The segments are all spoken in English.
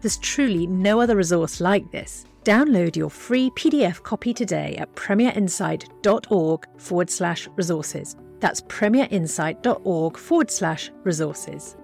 There's truly no other resource like this. Download your free PDF copy today at premierinsight.org forward slash resources. That's premierinsight.org forward slash resources.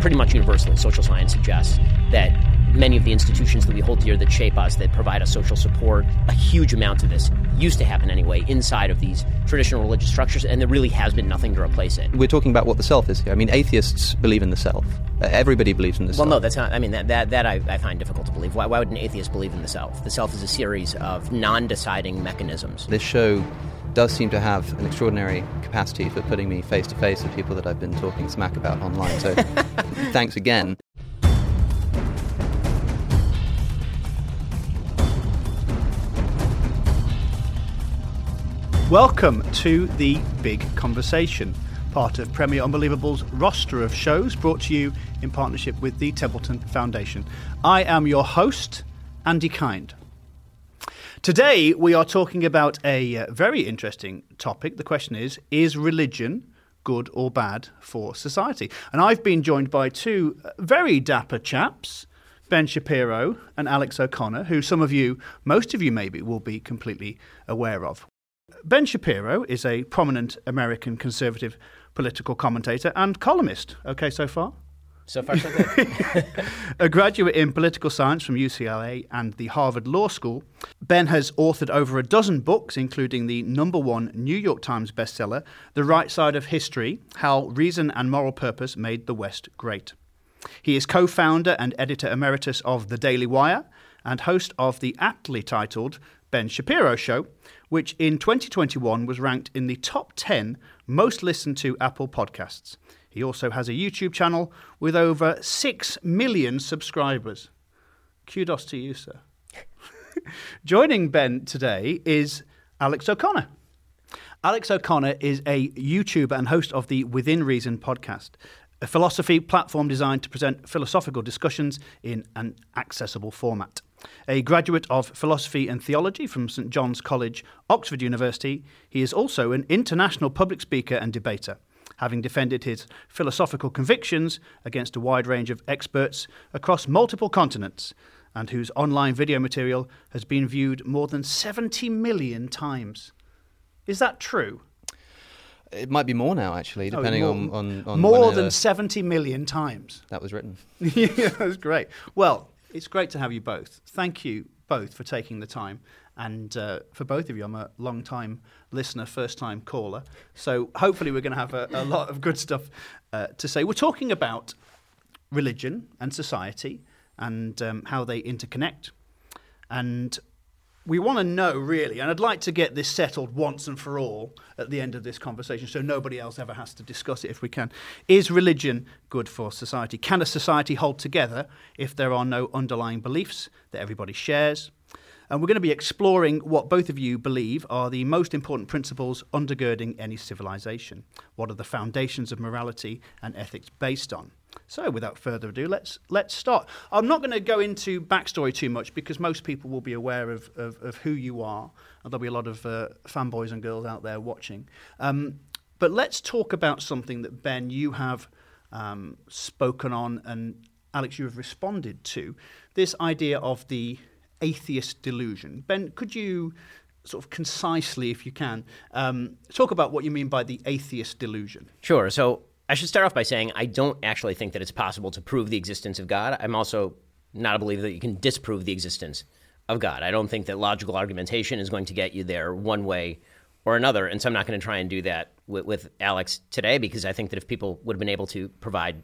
Pretty much universally, social science suggests that many of the institutions that we hold dear that shape us, that provide us social support, a huge amount of this used to happen anyway inside of these traditional religious structures, and there really has been nothing to replace it. We're talking about what the self is here. I mean, atheists believe in the self. Uh, everybody believes in the well, self. Well, no, that's not. I mean, that that, that I, I find difficult to believe. Why, why would an atheist believe in the self? The self is a series of non-deciding mechanisms. This show does seem to have an extraordinary capacity for putting me face to face with people that I've been talking smack about online. So thanks again. Welcome to The Big Conversation, part of Premier Unbelievable's roster of shows brought to you in partnership with the Templeton Foundation. I am your host, Andy Kind. Today, we are talking about a uh, very interesting topic. The question is Is religion good or bad for society? And I've been joined by two uh, very dapper chaps. Ben Shapiro and Alex O'Connor, who some of you, most of you maybe, will be completely aware of. Ben Shapiro is a prominent American conservative political commentator and columnist. Okay, so far? So far, so good. a graduate in political science from UCLA and the Harvard Law School, Ben has authored over a dozen books, including the number one New York Times bestseller, The Right Side of History How Reason and Moral Purpose Made the West Great. He is co founder and editor emeritus of The Daily Wire and host of the aptly titled Ben Shapiro Show, which in 2021 was ranked in the top 10 most listened to Apple podcasts. He also has a YouTube channel with over 6 million subscribers. Kudos to you, sir. Joining Ben today is Alex O'Connor. Alex O'Connor is a YouTuber and host of the Within Reason podcast, a philosophy platform designed to present philosophical discussions in an accessible format. A graduate of philosophy and theology from St John's College, Oxford University, he is also an international public speaker and debater, having defended his philosophical convictions against a wide range of experts across multiple continents, and whose online video material has been viewed more than 70 million times. Is that true? It might be more now, actually, depending more, on, on, on more uh, than 70 million times. that was written. yeah, that's great. Well, it's great to have you both. Thank you both for taking the time. And uh, for both of you, I'm a long time listener, first time caller. So hopefully, we're going to have a, a lot of good stuff uh, to say. We're talking about religion and society and um, how they interconnect. And we want to know really, and I'd like to get this settled once and for all at the end of this conversation so nobody else ever has to discuss it if we can. Is religion good for society? Can a society hold together if there are no underlying beliefs that everybody shares? And we're going to be exploring what both of you believe are the most important principles undergirding any civilization. What are the foundations of morality and ethics based on? So, without further ado, let's let's start. I'm not going to go into backstory too much because most people will be aware of, of, of who you are, and there'll be a lot of uh, fanboys and girls out there watching. Um, but let's talk about something that Ben you have um, spoken on, and Alex you have responded to. This idea of the atheist delusion. Ben, could you sort of concisely, if you can, um, talk about what you mean by the atheist delusion? Sure. So I should start off by saying I don't actually think that it's possible to prove the existence of God. I'm also not a believer that you can disprove the existence of God. I don't think that logical argumentation is going to get you there one way or another. And so I'm not going to try and do that with, with Alex today because I think that if people would have been able to provide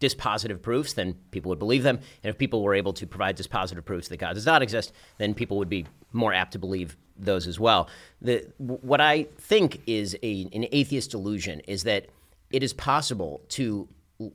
dispositive proofs, then people would believe them. And if people were able to provide dispositive proofs that God does not exist, then people would be more apt to believe those as well. The, what I think is a, an atheist delusion is that it is possible to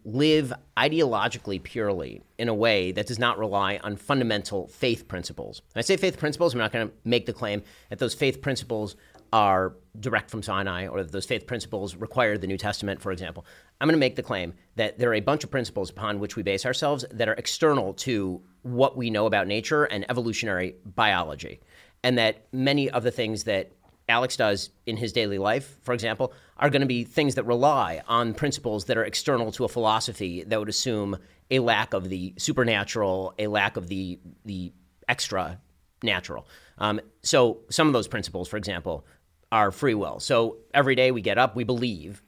live ideologically purely in a way that does not rely on fundamental faith principles. When I say faith principles, I'm not going to make the claim that those faith principles are direct from Sinai or that those faith principles require the New Testament, for example. I'm going to make the claim that there are a bunch of principles upon which we base ourselves that are external to what we know about nature and evolutionary biology. And that many of the things that Alex does in his daily life, for example, are going to be things that rely on principles that are external to a philosophy that would assume a lack of the supernatural, a lack of the the extra natural. Um, so some of those principles, for example, are free will. So every day we get up, we believe,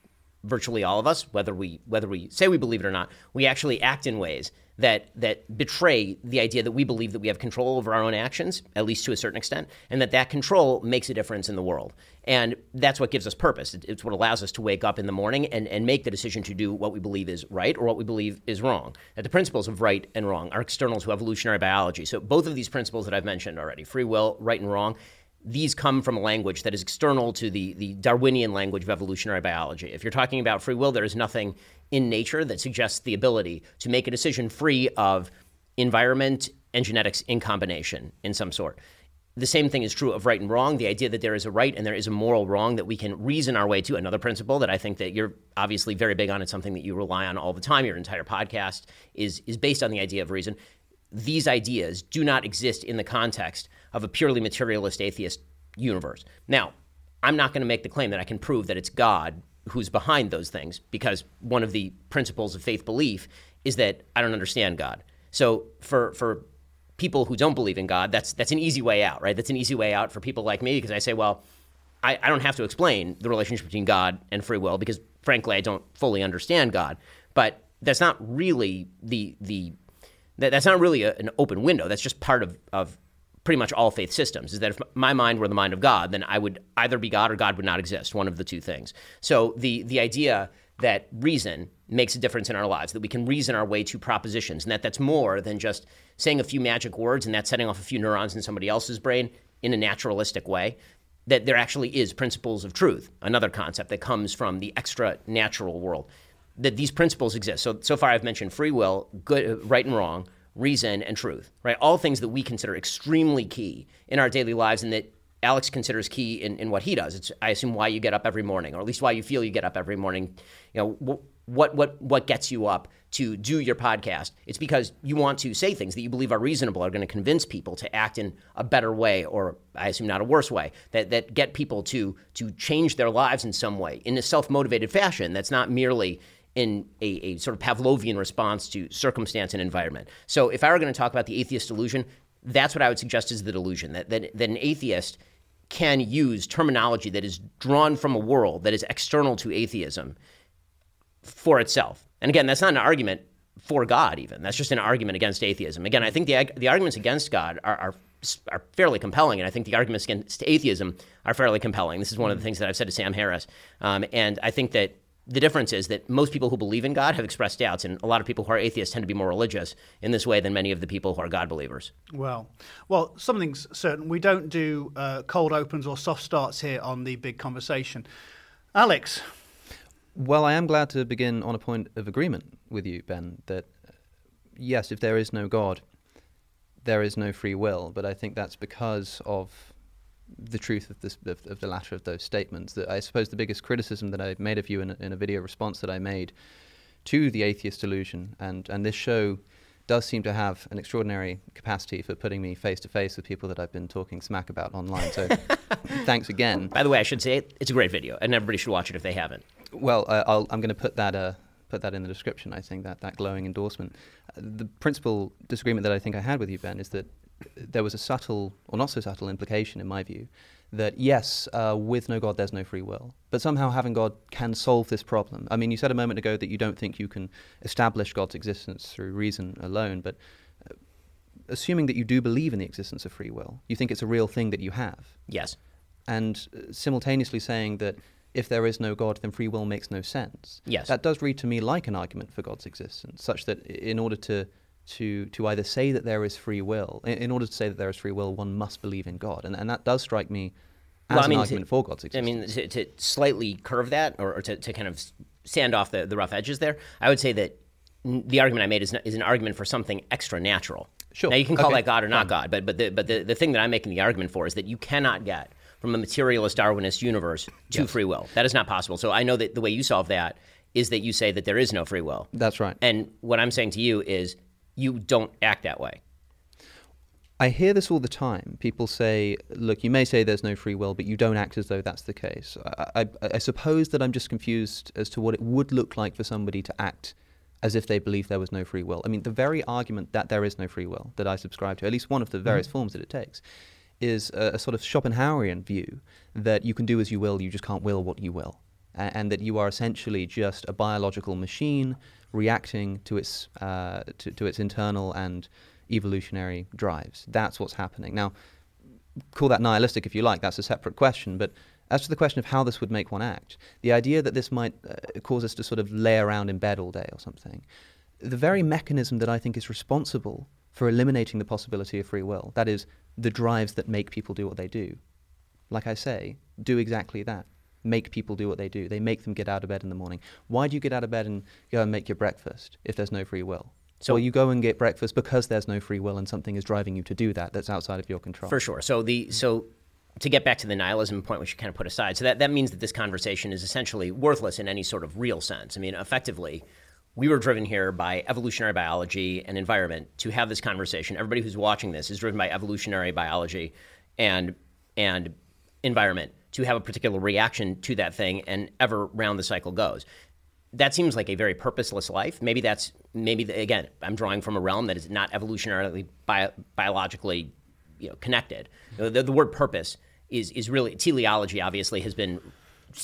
virtually all of us, whether we whether we say we believe it or not, we actually act in ways that that betray the idea that we believe that we have control over our own actions, at least to a certain extent, and that that control makes a difference in the world. And that's what gives us purpose. It's what allows us to wake up in the morning and, and make the decision to do what we believe is right or what we believe is wrong. That the principles of right and wrong are external to evolutionary biology. So both of these principles that I've mentioned already, free will, right and wrong, these come from a language that is external to the, the Darwinian language of evolutionary biology. If you're talking about free will, there is nothing in nature that suggests the ability to make a decision free of environment and genetics in combination in some sort. The same thing is true of right and wrong. The idea that there is a right and there is a moral wrong that we can reason our way to. Another principle that I think that you're obviously very big on. It's something that you rely on all the time. Your entire podcast is is based on the idea of reason. These ideas do not exist in the context of a purely materialist atheist universe. Now, I'm not going to make the claim that I can prove that it's God who's behind those things because one of the principles of faith belief is that I don't understand God. So for for people who don't believe in God, that's that's an easy way out, right? That's an easy way out for people like me because I say, well, I, I don't have to explain the relationship between God and free will because frankly I don't fully understand God. But that's not really the the that, that's not really a, an open window. That's just part of, of pretty much all faith systems is that if my mind were the mind of God, then I would either be God or God would not exist, one of the two things. So the the idea that reason makes a difference in our lives, that we can reason our way to propositions, and that that's more than just saying a few magic words and that setting off a few neurons in somebody else's brain in a naturalistic way. That there actually is principles of truth, another concept that comes from the extra natural world. That these principles exist. So so far I've mentioned free will, good, right and wrong, reason, and truth, right? All things that we consider extremely key in our daily lives and that Alex considers key in, in what he does. It's, I assume, why you get up every morning, or at least why you feel you get up every morning. You know, what, what, what gets you up to do your podcast? It's because you want to say things that you believe are reasonable, are going to convince people to act in a better way, or I assume not a worse way, that, that get people to, to change their lives in some way in a self motivated fashion that's not merely in a, a, sort of Pavlovian response to circumstance and environment. So if I were going to talk about the atheist delusion, that's what I would suggest is the delusion that, that, that an atheist can use terminology that is drawn from a world that is external to atheism for itself. And again, that's not an argument for God, even. That's just an argument against atheism. Again, I think the, the arguments against God are, are are fairly compelling, and I think the arguments against atheism are fairly compelling. This is one of the things that I've said to Sam Harris, um, and I think that the difference is that most people who believe in God have expressed doubts, and a lot of people who are atheists tend to be more religious in this way than many of the people who are God believers. Well, well, something's certain: we don't do uh, cold opens or soft starts here on the big conversation. Alex. Well, I am glad to begin on a point of agreement with you, Ben. That uh, yes, if there is no God, there is no free will. But I think that's because of the truth of, this, of, of, the latter of those statements. That I suppose the biggest criticism that I made of you in a, in a video response that I made to the atheist delusion, and, and this show does seem to have an extraordinary capacity for putting me face to face with people that I've been talking smack about online. So thanks again. By the way, I should say it, it's a great video, and everybody should watch it if they haven't. Well, uh, i am going to put that. Uh, put that in the description. I think that that glowing endorsement. Uh, the principal disagreement that I think I had with you, Ben, is that there was a subtle, or not so subtle, implication in my view that yes, uh, with no God, there's no free will. But somehow having God can solve this problem. I mean, you said a moment ago that you don't think you can establish God's existence through reason alone, but uh, assuming that you do believe in the existence of free will, you think it's a real thing that you have. Yes. And uh, simultaneously saying that if there is no God, then free will makes no sense. Yes. That does read to me like an argument for God's existence, such that in order to to, to either say that there is free will. In, in, order to say that there is free will, one must believe in God. And, and that does strike me as well, I mean, an argument to, for God's existence. I mean, to, to slightly curve that or, or to, to kind of sand off the, the rough edges there, I would say that the argument I made is, is an argument for something extra natural. Sure. Now, you can call okay. that God or not God, but, but, the, but the, the thing that I'm making the argument for is that you cannot get from a materialist Darwinist universe to Yes. free will. That is not possible. So I know that the way you solve that is that you say that there is no free will. That's right. And what I'm saying to you is you don't act that way. I hear this all the time. People say, look, you may say there's no free will, but you don't act as though that's the case. I, I, I suppose that I'm just confused as to what it would look like for somebody to act as if they believe there was no free will. I mean, the very argument that there is no free will that I subscribe to, at least one of the mm-hmm. various forms that it takes, is a, a sort of Schopenhauerian view that you can do as you will, you just can't will what you will. A- and that you are essentially just a biological machine reacting to its, uh, to, to its internal and evolutionary drives. That's what's happening. Now, call that nihilistic if you like, that's a separate question, but as to the question of how this would make one act, the idea that this might uh, cause us to sort of lay around in bed all day or something, the very mechanism that I think is responsible for eliminating the possibility of free will, that is, the drives that make people do what they do, like I say, do exactly that. Make people do what they do. They make them get out of bed in the morning. Why do you get out of bed and go and make your breakfast if there's no free will? So well, you go and get breakfast because there's no free will and something is driving you to do that that's outside of your control. For sure. So the so to get back to the nihilism point, which you kind of put aside, so that, that means that this conversation is essentially worthless in any sort of real sense. I mean, effectively, we were driven here by evolutionary biology and environment to have this conversation. Everybody who's watching this is driven by evolutionary biology and and environment to have a particular reaction to that thing, and ever round the cycle goes that seems like a very purposeless life. Maybe that's maybe the, again, I'm drawing from a realm that is not evolutionarily bio, biologically you know, connected. The, the, word purpose is is really teleology. Obviously, has been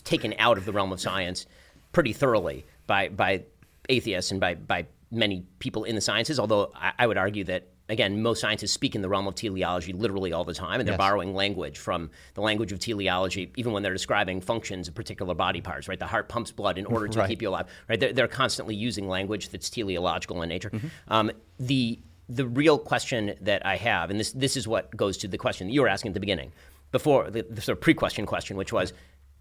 taken out of the realm of science pretty thoroughly by by atheists and by by many people in the sciences. Although I, I would argue that again, most scientists speak in the realm of teleology literally all the time, and they're Yes. borrowing language from the language of teleology, even when they're describing functions of particular body parts. Right, the heart pumps blood in order to Right. keep you alive. Right, they're, they're constantly using language that's teleological in nature. Mm-hmm. Um, the the real question that I have, and this this is what goes to the question that you were asking at the beginning, before the, the sort of pre-question question, which was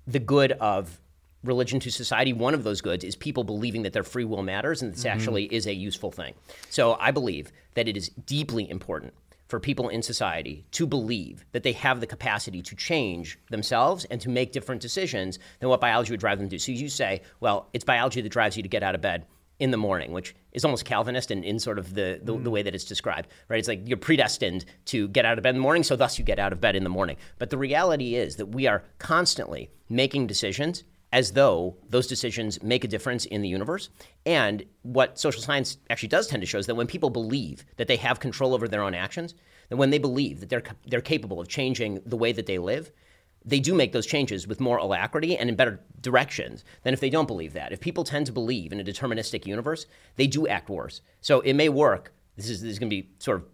the good of religion to society. One of those goods is people believing that their free will matters and this mm-hmm. actually is a useful thing. So I believe that it is deeply important for people in society to believe that they have the capacity to change themselves and to make different decisions than what biology would drive them to. So you say, well, it's biology that drives you to get out of bed in the morning, which is almost Calvinist in, in sort of the, the, the mm. way that it's described, right? It's like you're predestined to get out of bed in the morning, so thus you get out of bed in the morning. But the reality is that we are constantly making decisions as though those decisions make a difference in the universe. And what social science actually does tend to show is that when people believe that they have control over their own actions, that when they believe that they're, they're capable of changing the way that they live, they do make those changes with more alacrity and in better directions than if they don't believe that. If people tend to believe in a deterministic universe, they do act worse. So it may work. This is, this is going to be sort of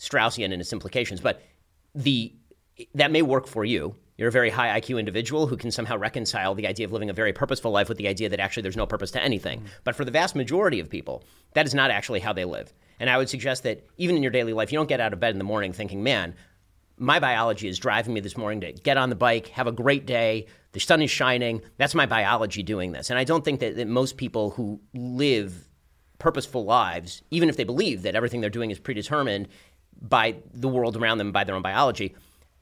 Straussian in its implications, but the that may work for you. You're a very high IQ individual who can somehow reconcile the idea of living a very purposeful life with the idea that actually there's no purpose to anything. Mm. But for the vast majority of people, that is not actually how they live. And I would suggest that even in your daily life, you don't get out of bed in the morning thinking, man, my biology is driving me this morning to get on the bike, have a great day. The sun is shining. That's my biology doing this. And I don't think that, that most people who live purposeful lives, even if they believe that everything they're doing is predetermined by the world around them, by their own biology,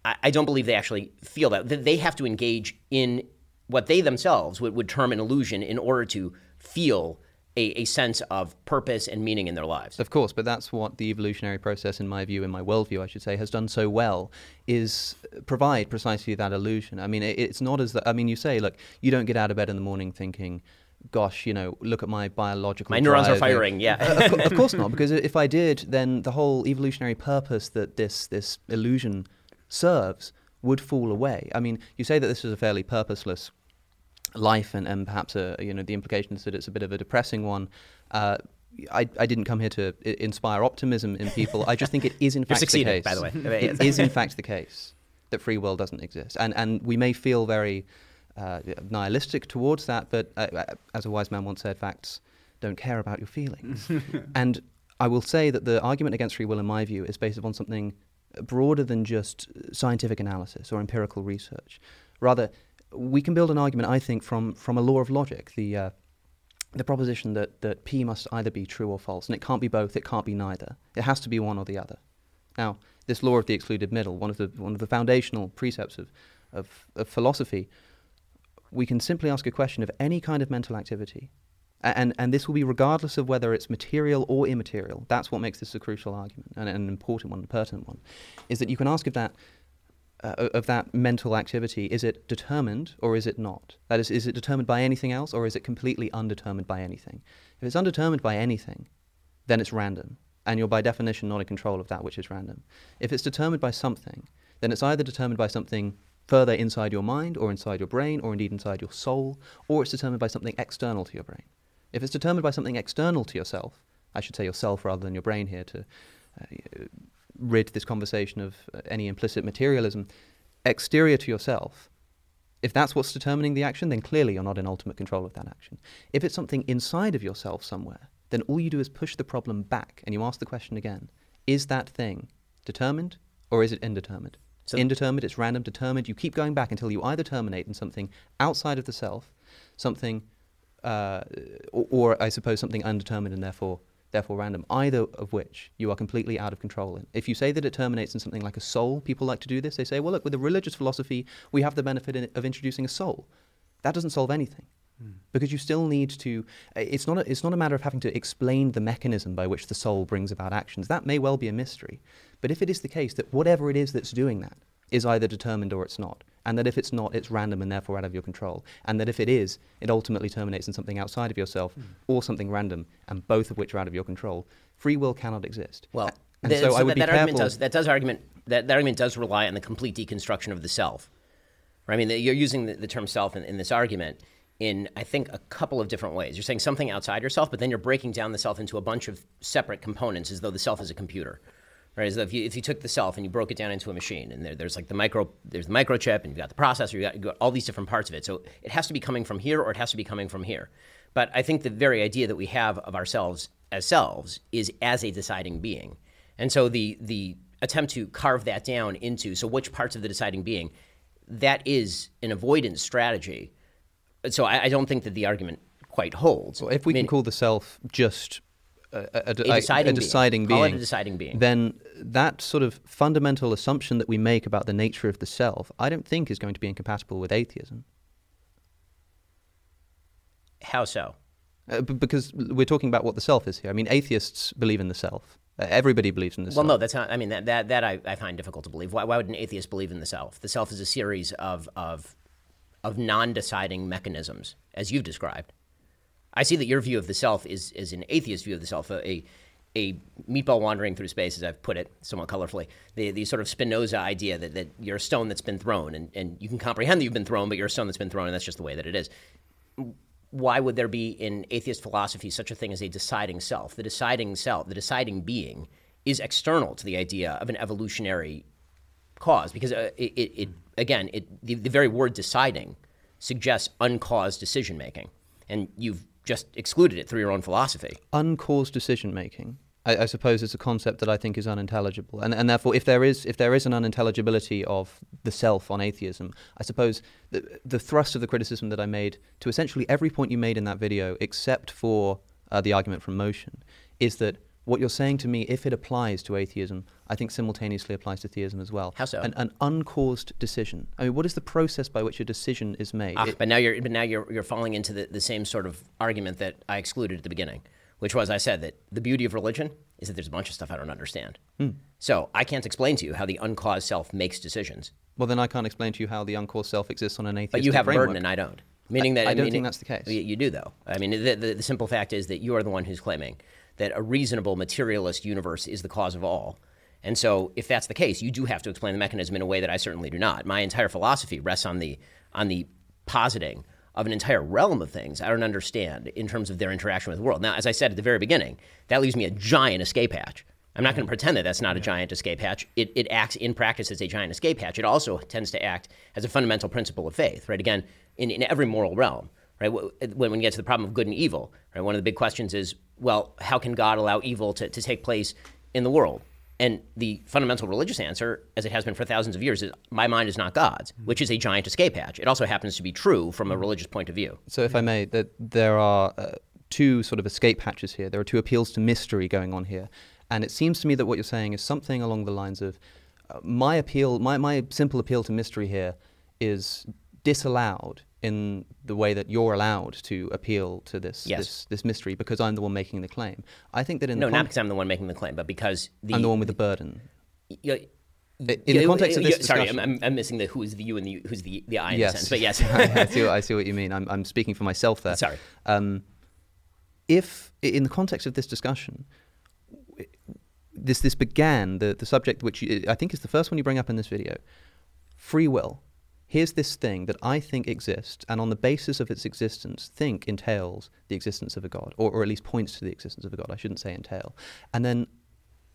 I, I don't believe they actually feel that. They have to engage in what they themselves would, would term an illusion in order to feel a, a sense of purpose and meaning in their lives. Of course, but that's what the evolutionary process, in my view, in my worldview, I should say, has done so well, is uh, provide precisely that illusion. I mean, it, it's not as that. I mean, you say, look, you don't get out of bed in the morning thinking, "Gosh, you know, look at my biological." My neurons are firing, yeah. of, of course not, because if I did, then the whole evolutionary purpose that this this illusion serves would fall away. I mean, you say that this is a fairly purposeless life and, and perhaps a, you know the implication is that it's a bit of a depressing one. Uh, I, I didn't come here to I- inspire optimism in people. I just think it is in fact the case. by the way. it is in fact the case that free will doesn't exist, and and we may feel very uh, nihilistic towards that, but uh, uh, as a wise man once said, facts don't care about your feelings, and I will say that the argument against free will, in my view, is based upon something broader than just scientific analysis or empirical research. Rather, we can build an argument, I think, from, from a law of logic, the, uh, the proposition that, that P must either be true or false, and it can't be both, it can't be neither. It has to be one or the other. Now, this law of the excluded middle, one of the, one of the foundational precepts of, of, of philosophy, we can simply ask a question of any kind of mental activity. And, and this will be regardless of whether it's material or immaterial. That's what makes this a crucial argument and an important one, a pertinent one, is that you can ask if that uh, of that mental activity is it determined or is it not? That is, is it determined by anything else or is it completely undetermined by anything? If it's undetermined by anything, then it's random, and you're by definition not in control of that which is random. If it's determined by something, then it's either determined by something further inside your mind or inside your brain or indeed inside your soul, or it's determined by something external to your brain. If it's determined by something external to yourself, I should say yourself rather than your brain here to uh, rid this conversation of uh, any implicit materialism, exterior to yourself, if that's what's determining the action, then clearly you're not in ultimate control of that action. If it's something inside of yourself somewhere, then all you do is push the problem back and you ask the question again is that thing determined or is it indeterminate? So indeterminate, it's random, determined. You keep going back until you either terminate in something outside of the self, something uh, or, or, I suppose something undetermined and therefore therefore random, either of which you are completely out of control in. If you say that it terminates in something like a soul, people like to do this. They say, well, look, with a religious philosophy, we have the benefit in, of introducing a soul. That doesn't solve anything. Mm. Because you still need to, it's not, a, it's not a matter of having to explain the mechanism by which the soul brings about actions. That may well be a mystery. But if it is the case that whatever it is that's doing that is either determined or it's not, and that if it's not, it's random and therefore out of your control, and that if it is, it ultimately terminates in something outside of yourself mm. or something random, and both of which are out of your control. Free will cannot exist. Well, and the, so, so, I would that, be that argument does that does argument that, that argument does rely on the complete deconstruction of the self. Right? I mean, the, you're using the, the, term self in, in this argument in I think a couple of different ways. You're saying something outside yourself, but then you're breaking down the self into a bunch of separate components as though the self is a computer right? As if you, if you took the self and you broke it down into a machine, and there, there's like the micro, there's the microchip, and you've got the processor, you've got, got all these different parts of it. So it has to be coming from here, or it has to be coming from here. But I think the very idea that we have of ourselves as selves is as a deciding being, and so the the attempt to carve that down into so which parts of the deciding being, that is an avoidance strategy. So I, I don't think that the argument quite holds. Well, if we I mean, can call the self just a, a, a, deciding, a deciding being, being. a deciding being. then that sort of fundamental assumption that we make about the nature of the self, I don't think is going to be incompatible with atheism. How so? Uh, b- because we're talking about what the self is here. I mean, atheists believe in the self. Uh, everybody believes in the well, self. Well, no, that's not. I mean, that that, that I, I find difficult to believe. Why, why would an atheist believe in the self? The self is a series of of of non-deciding mechanisms, as you've described. I see that your view of the self is, is an atheist view of the self, a, a meatball wandering through space, as I've put it somewhat colorfully. The, the sort of Spinoza idea that, that you're a stone that's been thrown, and, and you can comprehend that you've been thrown, but you're a stone that's been thrown, and that's just the way that it is. Why would there be in atheist philosophy such a thing as a deciding self? The deciding self, the deciding being, is external to the idea of an evolutionary cause, because uh, it, it, it, again, it, the, the very word deciding suggests uncaused decision making. And you've just excluded it through your own philosophy. Uncaused decision making. I, I, suppose is a concept that I think is unintelligible, and, and therefore, if there is if there is an unintelligibility of the self on atheism, I suppose the, the thrust of the criticism that I made to essentially every point you made in that video, except for uh, the argument from motion, is that what you're saying to me, if it applies to atheism, I think simultaneously applies to theism as well. How so? An, an uncaused decision. I mean, what is the process by which a decision is made? Ah, it, but now you're but now you're you're falling into the, the same sort of argument that I excluded at the beginning, which was I said that the beauty of religion is that there's a bunch of stuff I don't understand. Hmm. So I can't explain to you how the uncaused self makes decisions. Well, then I can't explain to you how the uncaused self exists on an atheist. But you have framework. a burden and I don't. Meaning that I, I don't think that's the case. You, you do though. I mean, the, the, the simple fact is that you are the one who's claiming that a reasonable materialist universe is the cause of all. And so, if that's the case, you do have to explain the mechanism in a way that I certainly do not. My entire philosophy rests on the on the positing of an entire realm of things I don't understand in terms of their interaction with the world. Now, as I said at the very beginning, that leaves me a giant escape hatch. I'm not going to pretend that that's not a giant escape hatch. It, it acts in practice as a giant escape hatch. It also tends to act as a fundamental principle of faith, right? Again, in, in every moral realm, right? When, when we get to the problem of good and evil, right? One of the big questions is well, how can God allow evil to, to take place in the world? And the fundamental religious answer, as it has been for thousands of years, is my mind is not God's, which is a giant escape hatch. It also happens to be true from a religious point of view. So, if I may, that there are uh, two sort of escape hatches here. There are two appeals to mystery going on here, and it seems to me that what you're saying is something along the lines of uh, my appeal, my my simple appeal to mystery here is disallowed in the way that you're allowed to appeal to this Yes. this, this mystery because I'm the one making the claim. I think that in No, the not because I'm the one making the claim, but because the, I'm the one with the burden. you know, I- In the context of this sorry, discussion, I'm, I'm, missing the who's the you and the who's the the I in yes, a sense, but yes, I, see what, I see what you mean. I'm, I'm speaking for myself there. Sorry. Um, if in the context of this discussion, this this began the the subject which you, I think is the first one you bring up in this video, free will. Here's this thing that I think exists, and on the basis of its existence, think entails the existence of a god, or, or at least points to the existence of a god. I shouldn't say entail. And then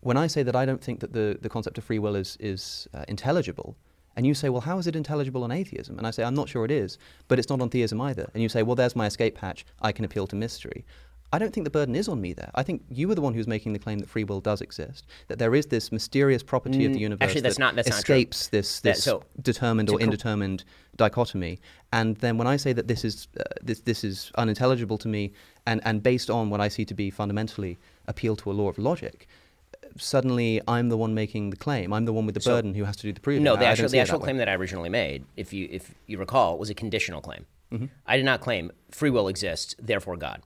when I say that I don't think that the, the concept of free will is, is uh, intelligible, and you say, well, how is it intelligible on atheism? And I say, I'm not sure it is, but it's not on theism either. And you say, well, there's my escape hatch. I can appeal to mystery. I don't think the burden is on me there. I think you were the one who's making the claim that free will does exist, that there is this mysterious property of the Mm, universe actually, that's that not- that's not true. escapes this, That- so, determined or cor- indetermined dichotomy. And then when I say that this is uh, this this is unintelligible to me, and and based on what I see to be fundamentally appeal to a law of logic, suddenly I'm the one making the claim. I'm the one with the So- burden who has to do the proving. No, the I actual, don't the actual that way. claim that I originally made, if you if you recall, was a conditional claim. Mm-hmm. I did not claim free will exists, therefore God.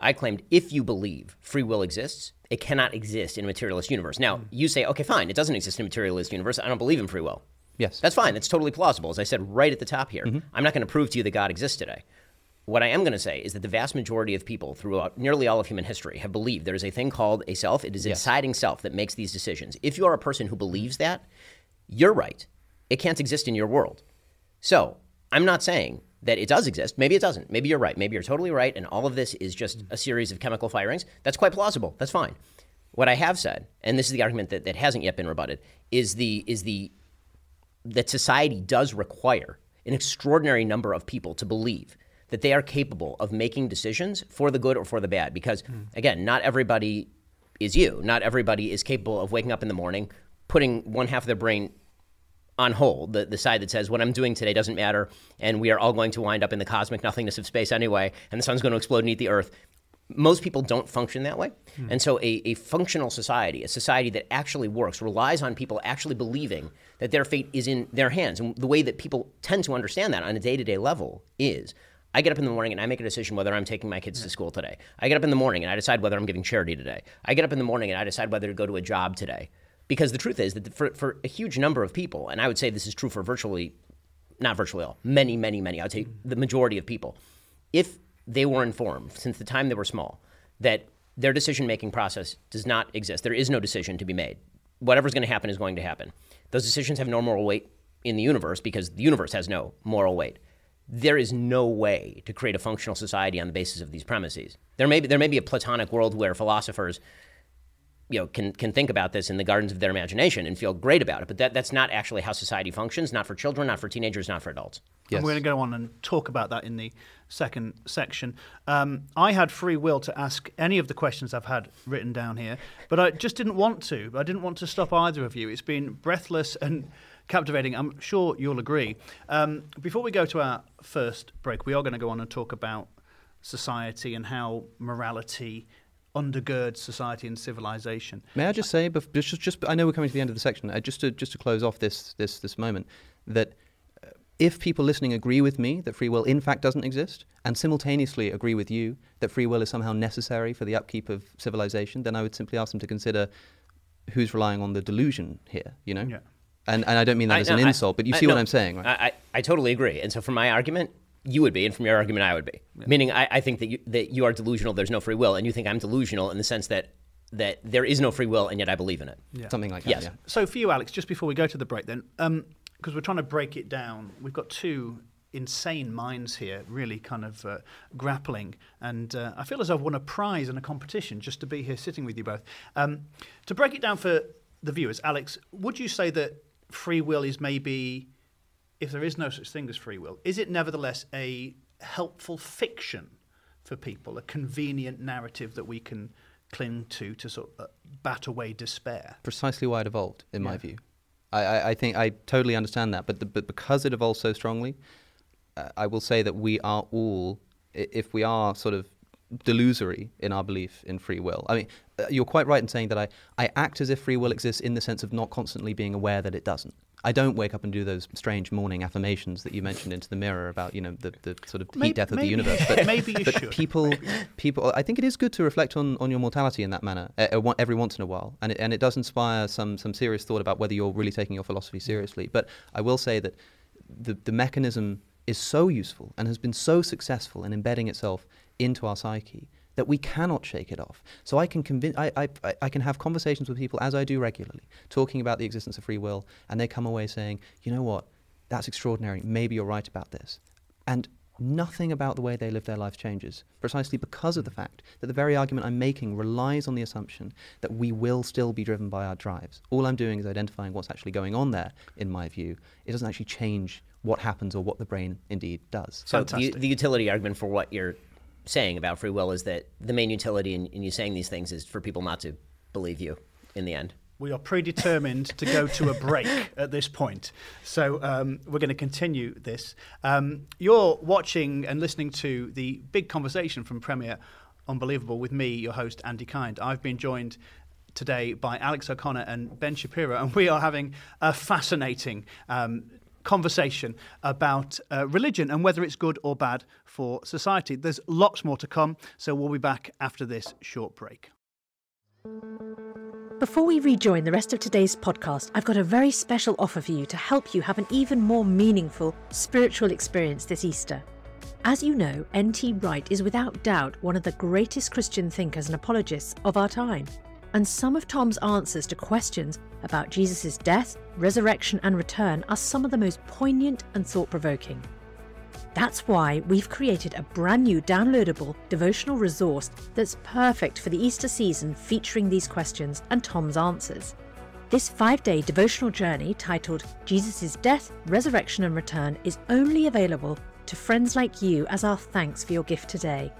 I claimed if you believe free will exists, it cannot exist in a materialist universe. Now Mm. you say, okay, fine, it doesn't exist in a materialist universe. I don't believe in free will. Yes. That's fine. That's totally plausible. As I said right at the top here, Mm-hmm. I'm not going to prove to you that God exists today. What I am going to say is that the vast majority of people throughout nearly all of human history have believed there is a thing called a self. It is a Yes. deciding self that makes these decisions. If you are a person who believes that, you're right. It can't exist in your world. So I'm not saying that it does exist. Maybe it doesn't. Maybe you're right. Maybe you're totally right. And all of this is just mm-hmm. a series of chemical firings. That's quite plausible. That's fine. What I have said, and this is the argument that, that hasn't yet been rebutted, is the is the that society does require an extraordinary number of people to believe that they are capable of making decisions for the good or for the bad. Because, hmm. again, not everybody is you. Not everybody is capable of waking up in the morning, putting one half of their brain on hold, the, the side that says, what I'm doing today doesn't matter, and we are all going to wind up in the cosmic nothingness of space anyway, and the sun's going to explode and eat the earth. Most people don't function that way. Hmm. And so, a, a functional society, a society that actually works, relies on people actually believing that their fate is in their hands. And the way that people tend to understand that on a day to day level is I get up in the morning and I make a decision whether I'm taking my kids to school today. I get up in the morning and I decide whether I'm giving charity today. I get up in the morning and I decide whether to go to a job today. Because the truth is that for, for a huge number of people, and I would say this is true for virtually, not virtually all, many, many, many, I would say the majority of people, if they were informed since the time they were small that their decision making process does not exist, there is no decision to be made. Whatever's going to happen is going to happen. Those decisions have no moral weight in the universe because the universe has no moral weight. There is no way to create a functional society on the basis of these premises. There may be, there may be a Platonic world where philosophers you know, can, can think about this in the gardens of their imagination and feel great about it, but that, that's not actually how society functions, not for children, not for teenagers, not for adults. Yes. And we're going to go on and talk about that in the second section. Um, I had free will to ask any of the questions I've had written down here, but I just didn't want to. I didn't want to stop either of you. It's been breathless and captivating. I'm sure you'll agree. Um, before we go to our first break, we are going to go on and talk about society and how morality undergirds society and civilization. May I just say, bef- just, just I know we're coming to the end of the section. Uh, just to just to close off this this this moment, that uh, if people listening agree with me that free will in fact doesn't exist, and simultaneously agree with you that free will is somehow necessary for the upkeep of civilization, then I would simply ask them to consider who's relying on the delusion here. You know. Yeah. And and I don't mean that I- as no, an I- insult, but you I- see what no, I'm saying, right? I, I, I totally agree. And so, for my argument, you would be, and from your argument, I would be. Meaning, I, I think that you, that you are delusional. There's no free will, and you think I'm delusional in the sense that that there is no free will, and yet I believe in it. Something like that. Yes. Yeah. So for you, Alex, just before we go to the break, then, because we're trying to break it down, we've got two insane minds here, really kind of uh, grappling, and uh, I feel as I've won a prize in a competition just to be here sitting with you both. Um, to break it down for the viewers, Alex, would you say that free will is maybe, if there is no such thing as free will, is it nevertheless a helpful fiction for people, a convenient narrative that we can cling to to sort of uh, bat away despair. Precisely why it evolved, in Yeah. my view. I, I, I think I totally understand that, but the, but because it evolved so strongly, uh, I will say that we are all, if we are sort of delusory in our belief in free will. I mean, uh, you're quite right in saying that I, I act as if free will exists in the sense of not constantly being aware that it doesn't. I don't wake up and do those strange morning affirmations that you mentioned into the mirror about, you know, the, the sort of Maybe- heat death of maybe- the universe. But, maybe you but should. people, people, I think it is good to reflect on, on your mortality in that manner uh, every once in a while, and it, and it does inspire some some serious thought about whether you're really taking your philosophy seriously. But I will say that the the mechanism is so useful and has been so successful in embedding itself into our psyche that we cannot shake it off. So I can convince, I, I, I- I can have conversations with people as I do regularly, talking about the existence of free will, and they come away saying, you know what, that's extraordinary. Maybe you're right about this, and nothing about the way they live their life changes, precisely because of the fact that the very argument I'm making relies on the assumption that we will still be driven by our drives. All I'm doing is identifying what's actually going on there, in my view. It doesn't actually change what happens or what the brain indeed does. So the, the utility argument for what you're saying about free will is that the main utility in, in you saying these things is for people not to believe you in the end. We are predetermined to go to a break at this point. So um, we're going to continue this. Um, you're watching and listening to the big conversation from Premier Unbelievable with me, your host, Andy Kind. I've been joined today by Alex O'Connor and Ben Shapiro, and we are having a fascinating um, conversation about uh, religion and whether it's good or bad for society. There's lots more to come, so we'll be back after this short break. Before we rejoin the rest of today's podcast, I've got a very special offer for you to help you have an even more meaningful spiritual experience this Easter. As you know, N.T. Wright is without doubt one of the greatest Christian thinkers and apologists of our time. And some of Tom's answers to questions about Jesus' death, resurrection, and return are some of the most poignant and thought provoking. That's why we've created a brand new downloadable devotional resource that's perfect for the Easter season featuring these questions and Tom's answers. This five day devotional journey titled Jesus' Death, Resurrection and Return is only available to friends like you as our thanks for your gift today.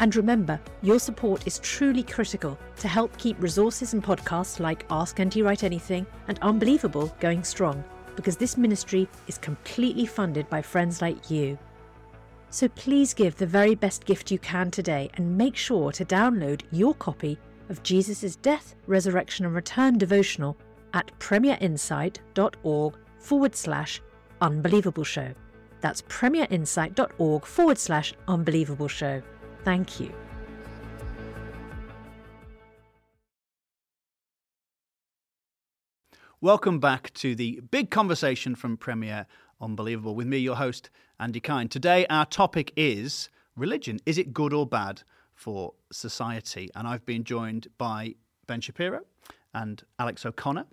And remember, your support is truly critical to help keep resources and podcasts like Ask NT Wright Anything and Unbelievable going strong, because this ministry is completely funded by friends like you. So please give the very best gift you can today and make sure to download your copy of Jesus' Death, Resurrection and Return devotional at premierinsight.org forward slash unbelievable show. That's premierinsight.org forward slash unbelievable show. Thank you. Welcome back to the big conversation from Premier Unbelievable with me, your host, Andy Kind. Today, our topic is religion. Is it good or bad for society? And I've been joined by Ben Shapiro and Alex O'Connor.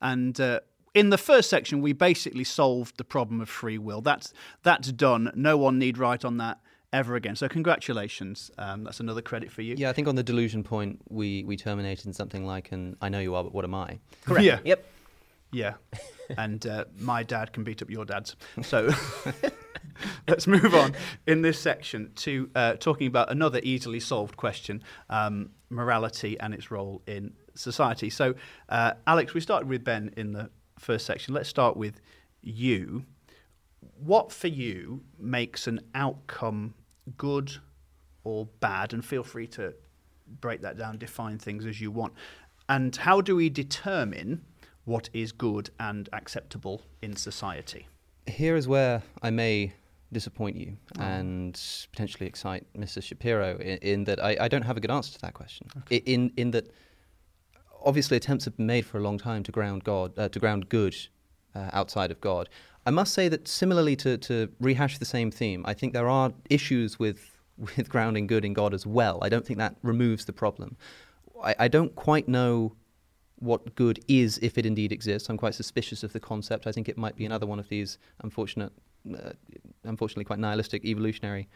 And uh, in the first section, we basically solved the problem of free will. That's, that's done. No one need write on that ever again. So, congratulations. Um, that's another credit for you. Yeah, I think on the delusion point, we, we terminated in something like, "And I know you are, but what am I? Correct. Yeah. Yep. Yeah. and uh, my dad can beat up your dad's. So let's move on in this section to uh, talking about another easily solved question um, morality and its role in society. So, uh, Alex, we started with Ben in the first section. Let's start with you. What for you makes an outcome good or bad? And feel free to break that down, define things as you want. And how do we determine what is good and acceptable in society? Here is where I may disappoint you and potentially excite Mr. Shapiro in, in that I, I don't have a good answer to that question. I- In in that, obviously, attempts have been made for a long time to ground God, uh, to ground good uh, outside of God. I must say that similarly to, to rehash the same theme, I think there are issues with with grounding good in God as well. I don't think that removes the problem. I, I don't quite know what good is if it indeed exists. I'm quite suspicious of the concept. I think it might be another one of these unfortunate, uh, unfortunately quite nihilistic evolutionary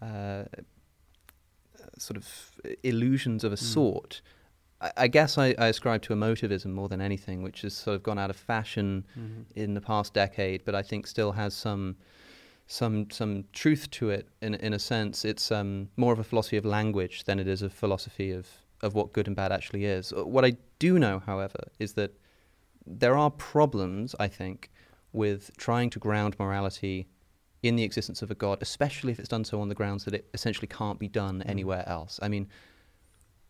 uh, sort of illusions of a sort. I, I guess I, I ascribe to emotivism more than anything, which has sort of gone out of fashion in the past decade, but I think still has some some some truth to it in in a sense. It's um, more of a philosophy of language than it is a philosophy of of what good and bad actually is. Uh, what I do know, however, is that there are problems. I think with trying to ground morality in the existence of a god, especially if it's done so on the grounds that it essentially can't be done mm. anywhere else. I mean,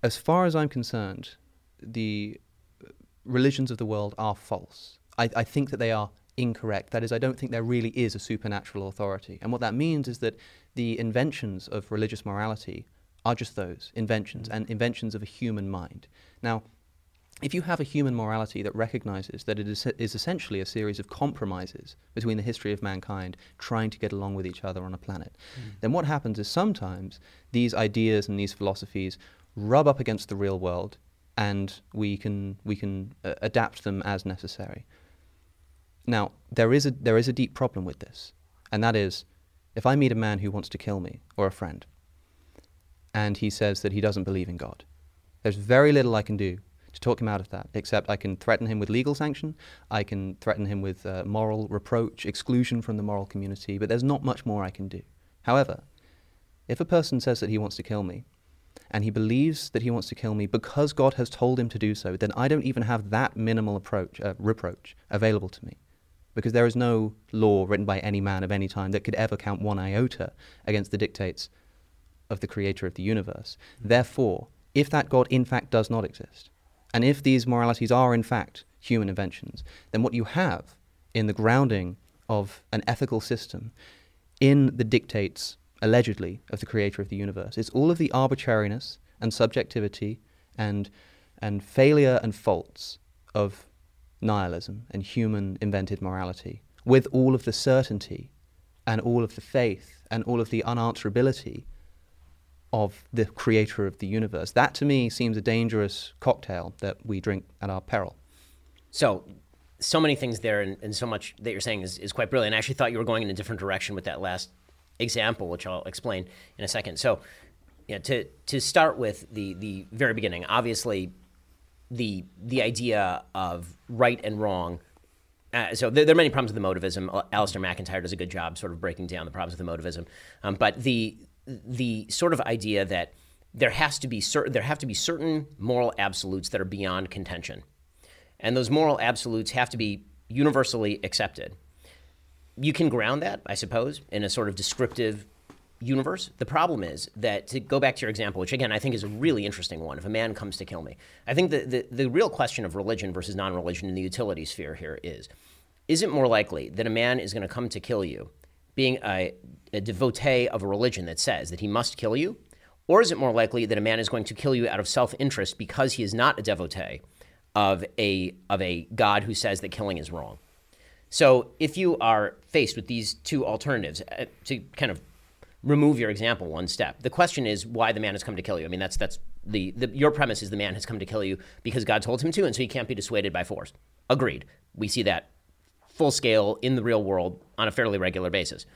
as far as I'm concerned, the religions of the world are false. I, I think that they are incorrect. That is, I don't think there really is a supernatural authority. And what that means is that the inventions of religious morality are just those inventions, mm. and inventions of a human mind. Now, if you have a human morality that recognizes that it is, is, essentially a series of compromises between the history of mankind trying to get along with each other on a planet, mm. then what happens is sometimes these ideas and these philosophies rub up against the real world and we can, we can uh, adapt them as necessary. Now, there is, a, there is a deep problem with this, and that is if I meet a man who wants to kill me or a friend, and he says that he doesn't believe in God, there's very little I can do to talk him out of that, except I can threaten him with legal sanction, I can threaten him with uh, moral reproach, exclusion from the moral community, but there's not much more I can do. However, if a person says that he wants to kill me, and he believes that he wants to kill me because God has told him to do so, then I don't even have that minimal approach, uh, reproach available to me because there is no law written by any man of any time that could ever count one iota against the dictates of the creator of the universe. Therefore, if that God in fact does not exist, and if these moralities are in fact human inventions, then what you have in the grounding of an ethical system in the dictates, allegedly, of the creator of the universe is all of the arbitrariness and subjectivity and, and failure and faults of nihilism and human invented morality, with all of the certainty and all of the faith and all of the unanswerability of the creator of the universe. That to me seems a dangerous cocktail that we drink at our peril. So, so many things there, and, and so much that you're saying is, is quite brilliant. I actually thought you were going in a different direction with that last example, which I'll explain in a second. So, yeah, to, to start with the, the very beginning, obviously, the the idea of right and wrong. Uh, so there, there, are many problems with the emotivism. Alasdair MacIntyre does a good job sort of breaking down the problems with the emotivism. Um, but the the sort of idea that there has to be certain there have to be certain moral absolutes that are beyond contention, and those moral absolutes have to be universally accepted. You can ground that, I suppose, in a sort of descriptive universe. The problem is that to go back to your example, which again I think is a really interesting one, if a man comes to kill me, I think the, the, the real question of religion versus non religion in the utility sphere here is is it more likely that a man is going to come to kill you being a, a devotee of a religion that says that he must kill you? Or is it more likely that a man is going to kill you out of self interest because he is not a devotee of a, of a God who says that killing is wrong? So if you are faced with these two alternatives, uh, to kind of remove your example one step. The question is why the man has come to kill you. I mean, that's that's the, the your premise is the man has come to kill you because God told him to, and so he can't be dissuaded by force. Agreed. We see that full scale in the real world on a fairly regular basis.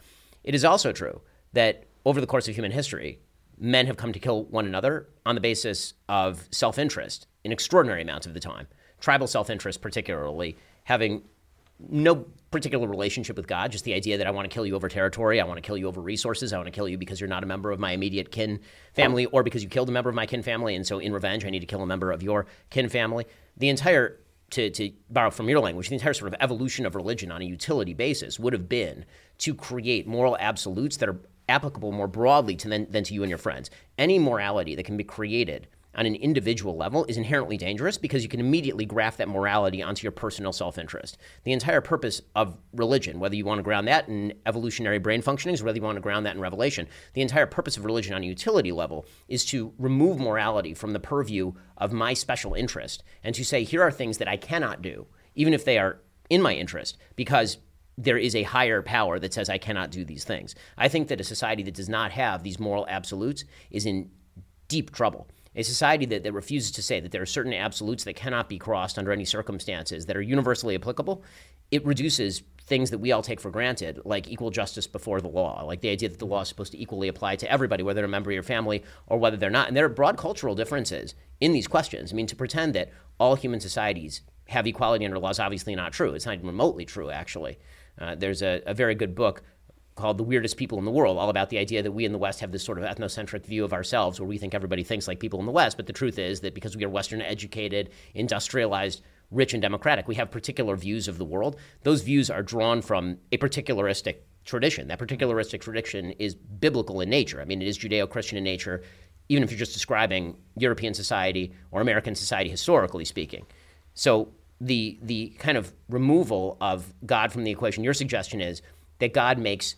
It is also true that over the course of human history, men have come to kill one another on the basis of self interest in extraordinary amounts of the time. Tribal self interest, particularly, having no particular relationship with God, just the idea that I want to kill you over territory, I want to kill you over resources, I want to kill you because you're not a member of my immediate kin family, or because you killed a member of my kin family, and so in revenge, I need to kill a member of your kin family. The entire, to, to borrow from your language, the entire sort of evolution of religion on a utility basis would have been to create moral absolutes that are applicable more broadly to than, than to you and your friends. Any morality that can be created on an individual level is inherently dangerous because you can immediately graft that morality onto your personal self interest. The entire purpose of religion, whether you want to ground that in evolutionary brain functionings or whether you want to ground that in revelation, the entire purpose of religion on a utility level is to remove morality from the purview of my special interest and to say, here are things that I cannot do, even if they are in my interest, because there is a higher power that says I cannot do these things. I think that a society that does not have these moral absolutes is in deep trouble a society that, that refuses to say that there are certain absolutes that cannot be crossed under any circumstances that are universally applicable, it reduces things that we all take for granted, like equal justice before the law, like the idea that the law is supposed to equally apply to everybody, whether they're a member of your family or whether they're not. And there are broad cultural differences in these questions. I mean, to pretend that all human societies have equality under law is obviously not true. It's not even remotely true, actually. Uh, there's a, a very good book called The Weirdest People in the World, all about the idea that we in the West have this sort of ethnocentric view of ourselves where we think everybody thinks like people in the West. But the truth is that because we are Western educated, industrialized, rich, and democratic, we have particular views of the world. Those views are drawn from a particularistic tradition. That particularistic tradition is biblical in nature. I mean, it is Judeo Christian in nature, even if you're just describing European society or American society historically speaking. So the, the kind of removal of God from the equation, your suggestion is that God makes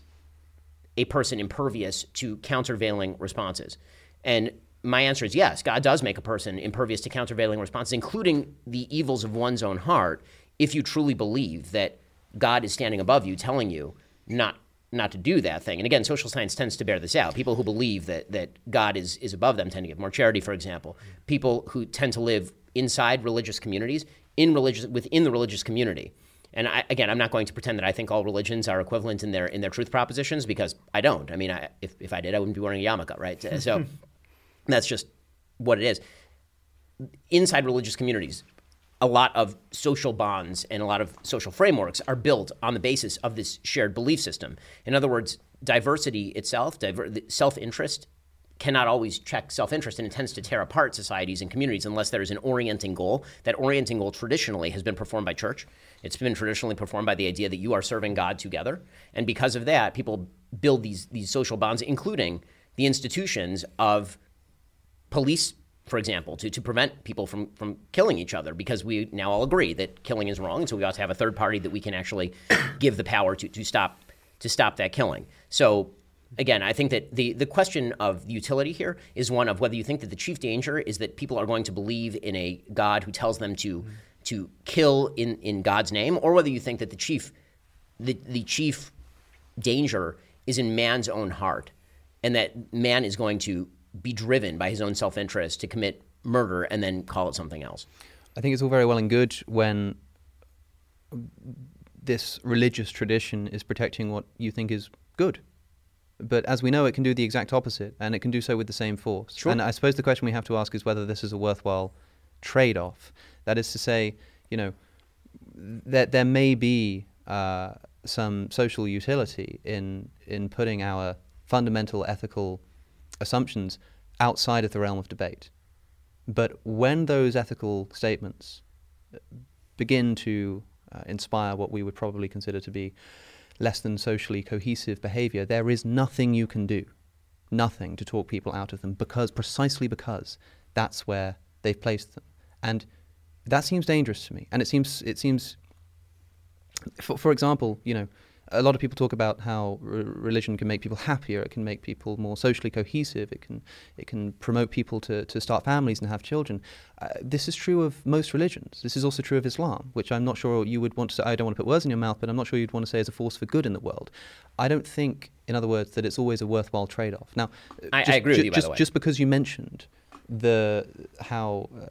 a person impervious to countervailing responses? And my answer is yes, God does make a person impervious to countervailing responses, including the evils of one's own heart, if you truly believe that God is standing above you, telling you not not to do that thing. And again, social science tends to bear this out. People who believe that that God is is above them tend to give more charity, for example. People who tend to live inside religious communities, in religious within the religious community, and I, again, I'm not going to pretend that I think all religions are equivalent in their in their truth propositions because I don't. I mean, I, if if I did, I wouldn't be wearing a yarmulke, right? so that's just what it is. Inside religious communities, a lot of social bonds and a lot of social frameworks are built on the basis of this shared belief system. In other words, diversity itself, diver- self interest, cannot always check self interest and it tends to tear apart societies and communities unless there is an orienting goal. That orienting goal traditionally has been performed by church. It's been traditionally performed by the idea that you are serving God together. And because of that, people build these, these social bonds, including the institutions of police, for example, to, to prevent people from, from killing each other, because we now all agree that killing is wrong. And so we ought to have a third party that we can actually give the power to, to, stop, to stop that killing. So again, I think that the, the question of utility here is one of whether you think that the chief danger is that people are going to believe in a God who tells them to, mm-hmm. to kill in, in God's name, or whether you think that the chief, the, the chief danger is in man's own heart, and that man is going to be driven by his own self interest to commit murder and then call it something else. I think it's all very well and good when this religious tradition is protecting what you think is good but as we know, it can do the exact opposite, and it can do so with the same force. Sure. And I suppose the question we have to ask is whether this is a worthwhile trade off. That is to say, you know, that there may be uh, some social utility in, in putting our fundamental ethical assumptions outside of the realm of debate. But when those ethical statements begin to uh, inspire what we would probably consider to be less than socially cohesive behavior, there is nothing you can do, nothing to talk people out of them because precisely because that's where they've placed them. And that seems dangerous to me. And it seems it seems for, for example, you know, a lot of people talk about how religion can make people happier. It can make people more socially cohesive. It can it can promote people to, to start families and have children. Uh, this is true of most religions. This is also true of Islam, which I'm not sure you would want to say. I don't want to put words in your mouth, but I'm not sure you'd want to say is a force for good in the world. I don't think, in other words, that it's always a worthwhile trade-off. Now, I, just, I agree with you. Just, by the way, just because you mentioned the how. Uh,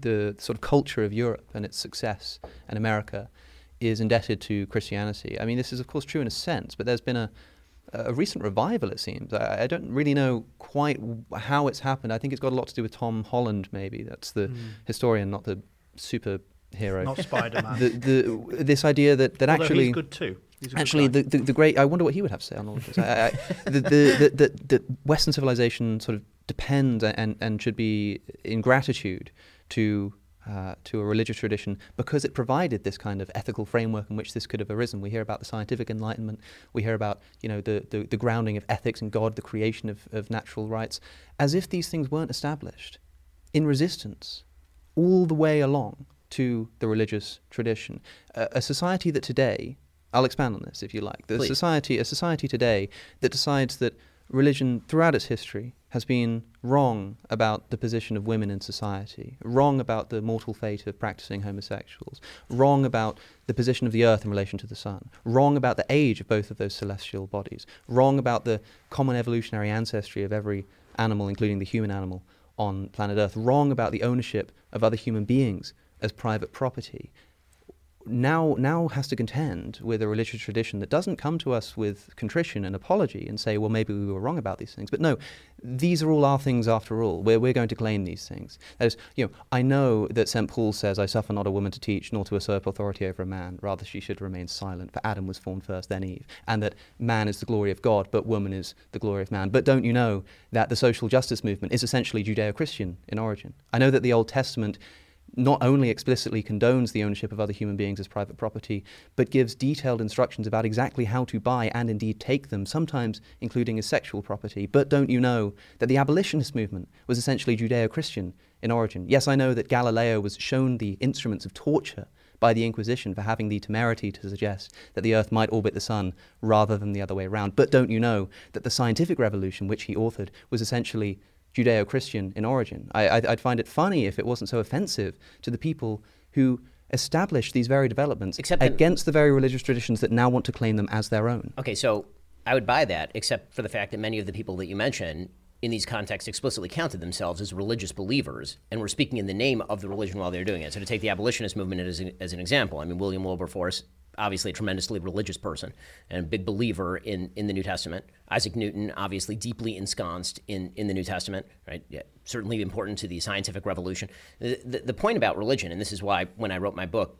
the sort of culture of Europe and its success and America is indebted to Christianity. I mean, this is of course true in a sense, but there's been a a recent revival, it seems. I, I, don't really know quite how it's happened. I think it's got a lot to do with Tom Holland, maybe. That's the mm. historian, not the superhero. Not Spider Man. the, the, this idea that, that Although actually. He's good too. Actually, the, the, the, great. I wonder what he would have to say on all of this. I, I, the, the, the, the, Western civilization sort of depends and, and should be in gratitude to uh, to a religious tradition because it provided this kind of ethical framework in which this could have arisen. We hear about the scientific enlightenment. We hear about you know the, the, the grounding of ethics and God, the creation of, of natural rights, as if these things weren't established in resistance all the way along to the religious tradition. Uh, a society that today, I'll expand on this if you like. The society, a society today that decides that religion throughout its history has been wrong about the position of women in society, wrong about the mortal fate of practicing homosexuals, wrong about the position of the earth in relation to the sun, wrong about the age of both of those celestial bodies, wrong about the common evolutionary ancestry of every animal, including the human animal, on planet Earth, wrong about the ownership of other human beings as private property. Now now has to contend with a religious tradition that doesn't come to us with contrition and apology and say, well, maybe we were wrong about these things. But no, these are all our things after all. We're, we're going to claim these things. That is, you know, I know that St. Paul says, I suffer not a woman to teach, nor to usurp authority over a man. Rather, she should remain silent. For Adam was formed first, then Eve. And that man is the glory of God, but woman is the glory of man. But don't you know that the social justice movement is essentially Judeo Christian in origin? I know that the Old Testament not only explicitly condones the ownership of other human beings as private property, but gives detailed instructions about exactly how to buy and indeed take them, sometimes including as sexual property. But don't you know that the abolitionist movement was essentially Judeo Christian in origin? Yes, I know that Galileo was shown the instruments of torture by the Inquisition for having the temerity to suggest that the Earth might orbit the Sun rather than the other way around. But don't you know that the scientific revolution, which he authored, was essentially Judeo Christian in origin. I, would find it funny if it wasn't so offensive to the people who established these very developments Except against the very religious traditions that now want to claim them as their own. Okay, so I would buy that, except for the fact that many of the people that you mention in these contexts explicitly counted themselves as religious believers and were speaking in the name of the religion while they were doing it. So to take the abolitionist movement as, a, as an example, I mean, William Wilberforce obviously a tremendously religious person and a big believer in, in the New Testament. Isaac Newton, obviously deeply ensconced in, in the New Testament, right? Yeah, certainly important to the scientific revolution. The, the, the point about religion, and this is why when I wrote my book,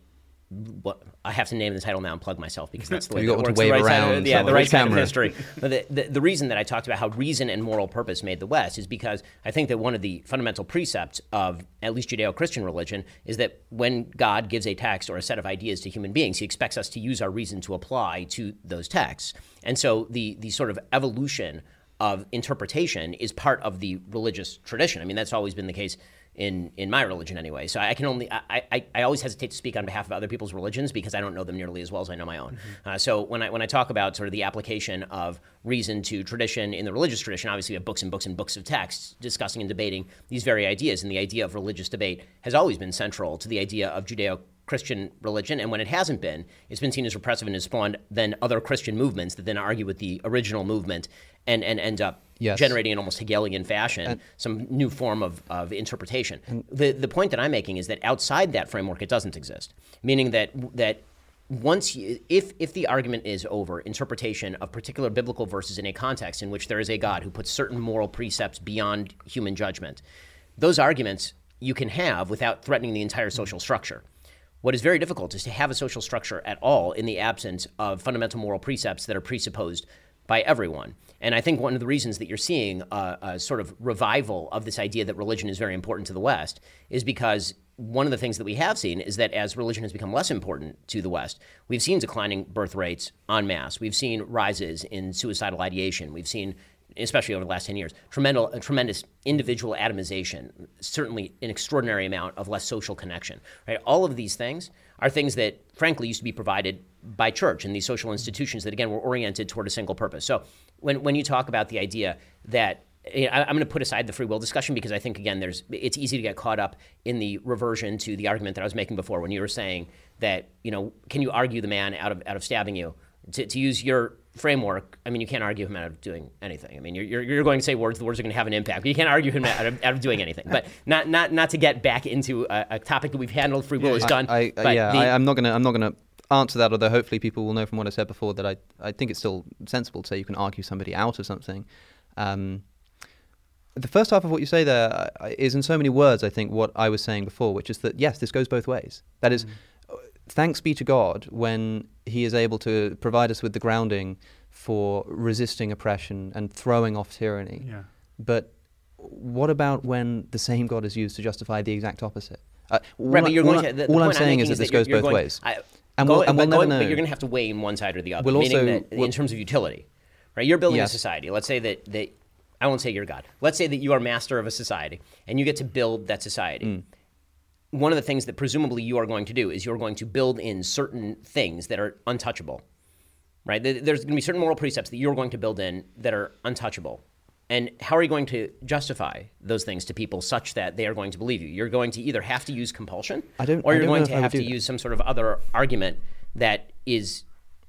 what I have to name the title now and plug myself because that's the way you that works. the right side of, yeah, the right side of history. The, the, the, reason that I talked about how reason and moral purpose made the West is because I think that one of the fundamental precepts of at least Judeo-Christian religion is that when God gives a text or a set of ideas to human beings, He expects us to use our reason to apply to those texts. And so the the sort of evolution of interpretation is part of the religious tradition. I mean, that's always been the case in in my religion anyway. So I can only I, I, I always hesitate to speak on behalf of other people's religions because I don't know them nearly as well as I know my own. Mm-hmm. Uh, so when I when I talk about sort of the application of reason to tradition in the religious tradition, obviously we have books and books and books of texts discussing and debating these very ideas, and the idea of religious debate has always been central to the idea of Judeo Christian religion, and when it hasn't been, it's been seen as repressive and has spawned then other Christian movements that then argue with the original movement and, and end up yes. generating in almost Hegelian fashion and, some new form of, of interpretation. And, the, the point that I'm making is that outside that framework, it doesn't exist, meaning that, that once you, if if the argument is over interpretation of particular biblical verses in a context in which there is a God who puts certain moral precepts beyond human judgment, those arguments you can have without threatening the entire social structure. What is very difficult is to have a social structure at all in the absence of fundamental moral precepts that are presupposed by everyone. And I think one of the reasons that you're seeing a, a, sort of revival of this idea that religion is very important to the West is because one of the things that we have seen is that as religion has become less important to the West, we've seen declining birth rates en masse. We've seen rises in suicidal ideation. We've seen especially over the last 10 years, tremendous, tremendous individual atomization, certainly an extraordinary amount of less social connection. Right? All of these things are things that, frankly, used to be provided by church and these social institutions that, again, were oriented toward a single purpose. So when, when you talk about the idea that I'm going to put aside the free will discussion because I think again, there's it's easy to get caught up in the reversion to the argument that I was making before when you were saying that you know can you argue the man out of out of stabbing you to, to use your framework, I mean, you can't argue him out of doing anything. I mean, you're, you're, you're going to say words, the words are going to have an impact, but you can't argue him out of, out of doing anything. But not, not, not to get back into a, a topic that we've handled, free will is done. I, I, yeah, the, I, am not going to, I'm not going to answer that, although hopefully people will know from what I said before that I, I think it's still sensible to say you can argue somebody out of something. Um, the first half of what you say there uh, in so many words, I think, what I was saying before, which is that yes, this goes both ways. That is, mm thanks be to God when He is able to provide us with the grounding for resisting oppression and throwing off tyranny. Yeah. But what about when the same God is used to justify the exact opposite? Uh, right, but you're going to, the, all I'm saying is that, this goes both going, ways. I, and we'll, and we'll going. But you're going to have to weigh in one side or the other. We'll meaning also, that we'll, in terms of utility, right? You're building yes. a society. Let's say that, that I won't say you're God. Let's say that you are master of a society and you get to build that society. Mm one of the things that presumably you are going to do is you're going to build in certain things that are untouchable, right? There's going to be certain moral precepts that you're going to build in that are untouchable. And how are you going to justify those things to people such that they are going to believe you? You're going to either have to use compulsion, or you're going to have to use some sort of other argument that is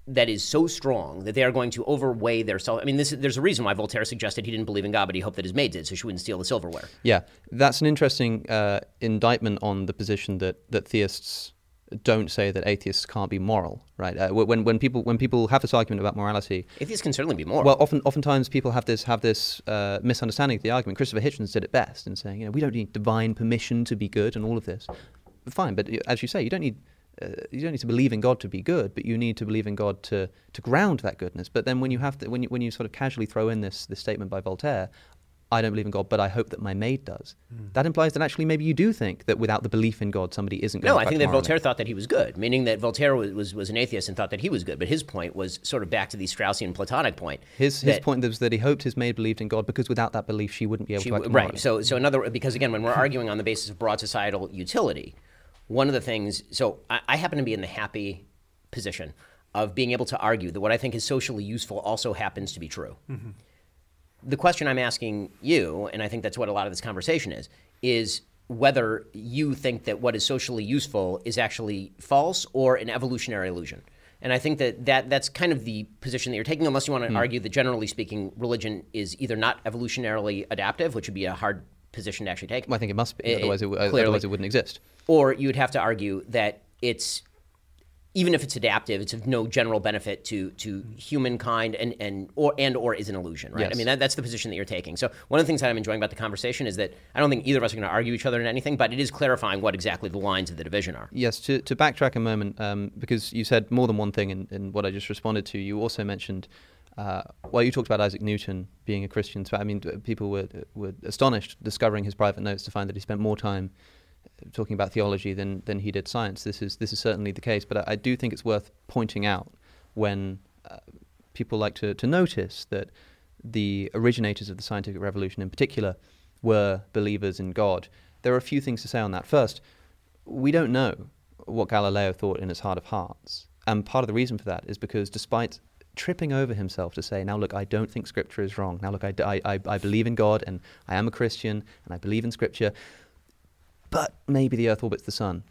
that is so strong that they are going to overweigh their self. I mean, this, there's a reason why Voltaire suggested he didn't believe in God, but he hoped that his maid did, so she wouldn't steal the silverware. Yeah, that's an interesting uh, indictment on the position that that theists don't say that atheists can't be moral, right? Uh, when when people when people have this argument about morality, atheists can certainly be moral. Well, often oftentimes people have this have this uh, misunderstanding of the argument. Christopher Hitchens did it best in saying, you know, we don't need divine permission to be good and all of this. Fine, but as you say, you don't need uh, you don't need to believe in God to be good, but you need to believe in God to to ground that goodness. But then when you have to when you when you sort of casually throw in this this statement by Voltaire, I don't believe in God, but I hope that my maid does. Mm. That implies that actually maybe you do think that without the belief in God, somebody isn't going no, to. No, I think that Voltaire thought that he was good, meaning that Voltaire was, was, was, an atheist and thought that he was good. But his point was sort of back to the Straussian Platonic point. His, his point was that he hoped his maid believed in God because without that belief, she wouldn't be able she, to act Right. So, so another, because again, when we're arguing on the basis of broad societal utility, one of the things, so I, I happen to be in the happy position of being able to argue that what I think is socially useful also happens to be true. Mm-hmm the question I'm asking you, and I think that's what a lot of this conversation is, is whether you think that what is socially useful is actually false or an evolutionary illusion. And I think that, that that's kind of the position that you're taking, unless you want to mm. argue that generally speaking, religion is either not evolutionarily adaptive, which would be a hard position to actually take. Well, I think it must be, it, otherwise, it, otherwise it wouldn't exist. Or you would have to argue that it's even if it's adaptive, it's of no general benefit to to humankind and and or and or is an illusion, right? Yes. I mean, that, that's the position that you're taking. So one of the things that I'm enjoying about the conversation is that I don't think either of us are going to argue each other in anything, but it is clarifying what exactly the lines of the division are. Yes. To to backtrack a moment, um, because you said more than one thing in, in what I just responded to. You also mentioned. Uh, well, you talked about Isaac Newton being a Christian. So, I mean, people were were astonished discovering his private notes to find that he spent more time talking about theology than than he did science. This is this is certainly the case. But I, I do think it's worth pointing out when uh, people like to to notice that the originators of the scientific revolution, in particular, were believers in God. There are a few things to say on that. First, we don't know what Galileo thought in his heart of hearts, and part of the reason for that is because despite tripping over himself to say, now look, I don't think Scripture is wrong. Now look, I, I, I believe in God and I am a Christian and I believe in Scripture but maybe the Earth orbits the Sun,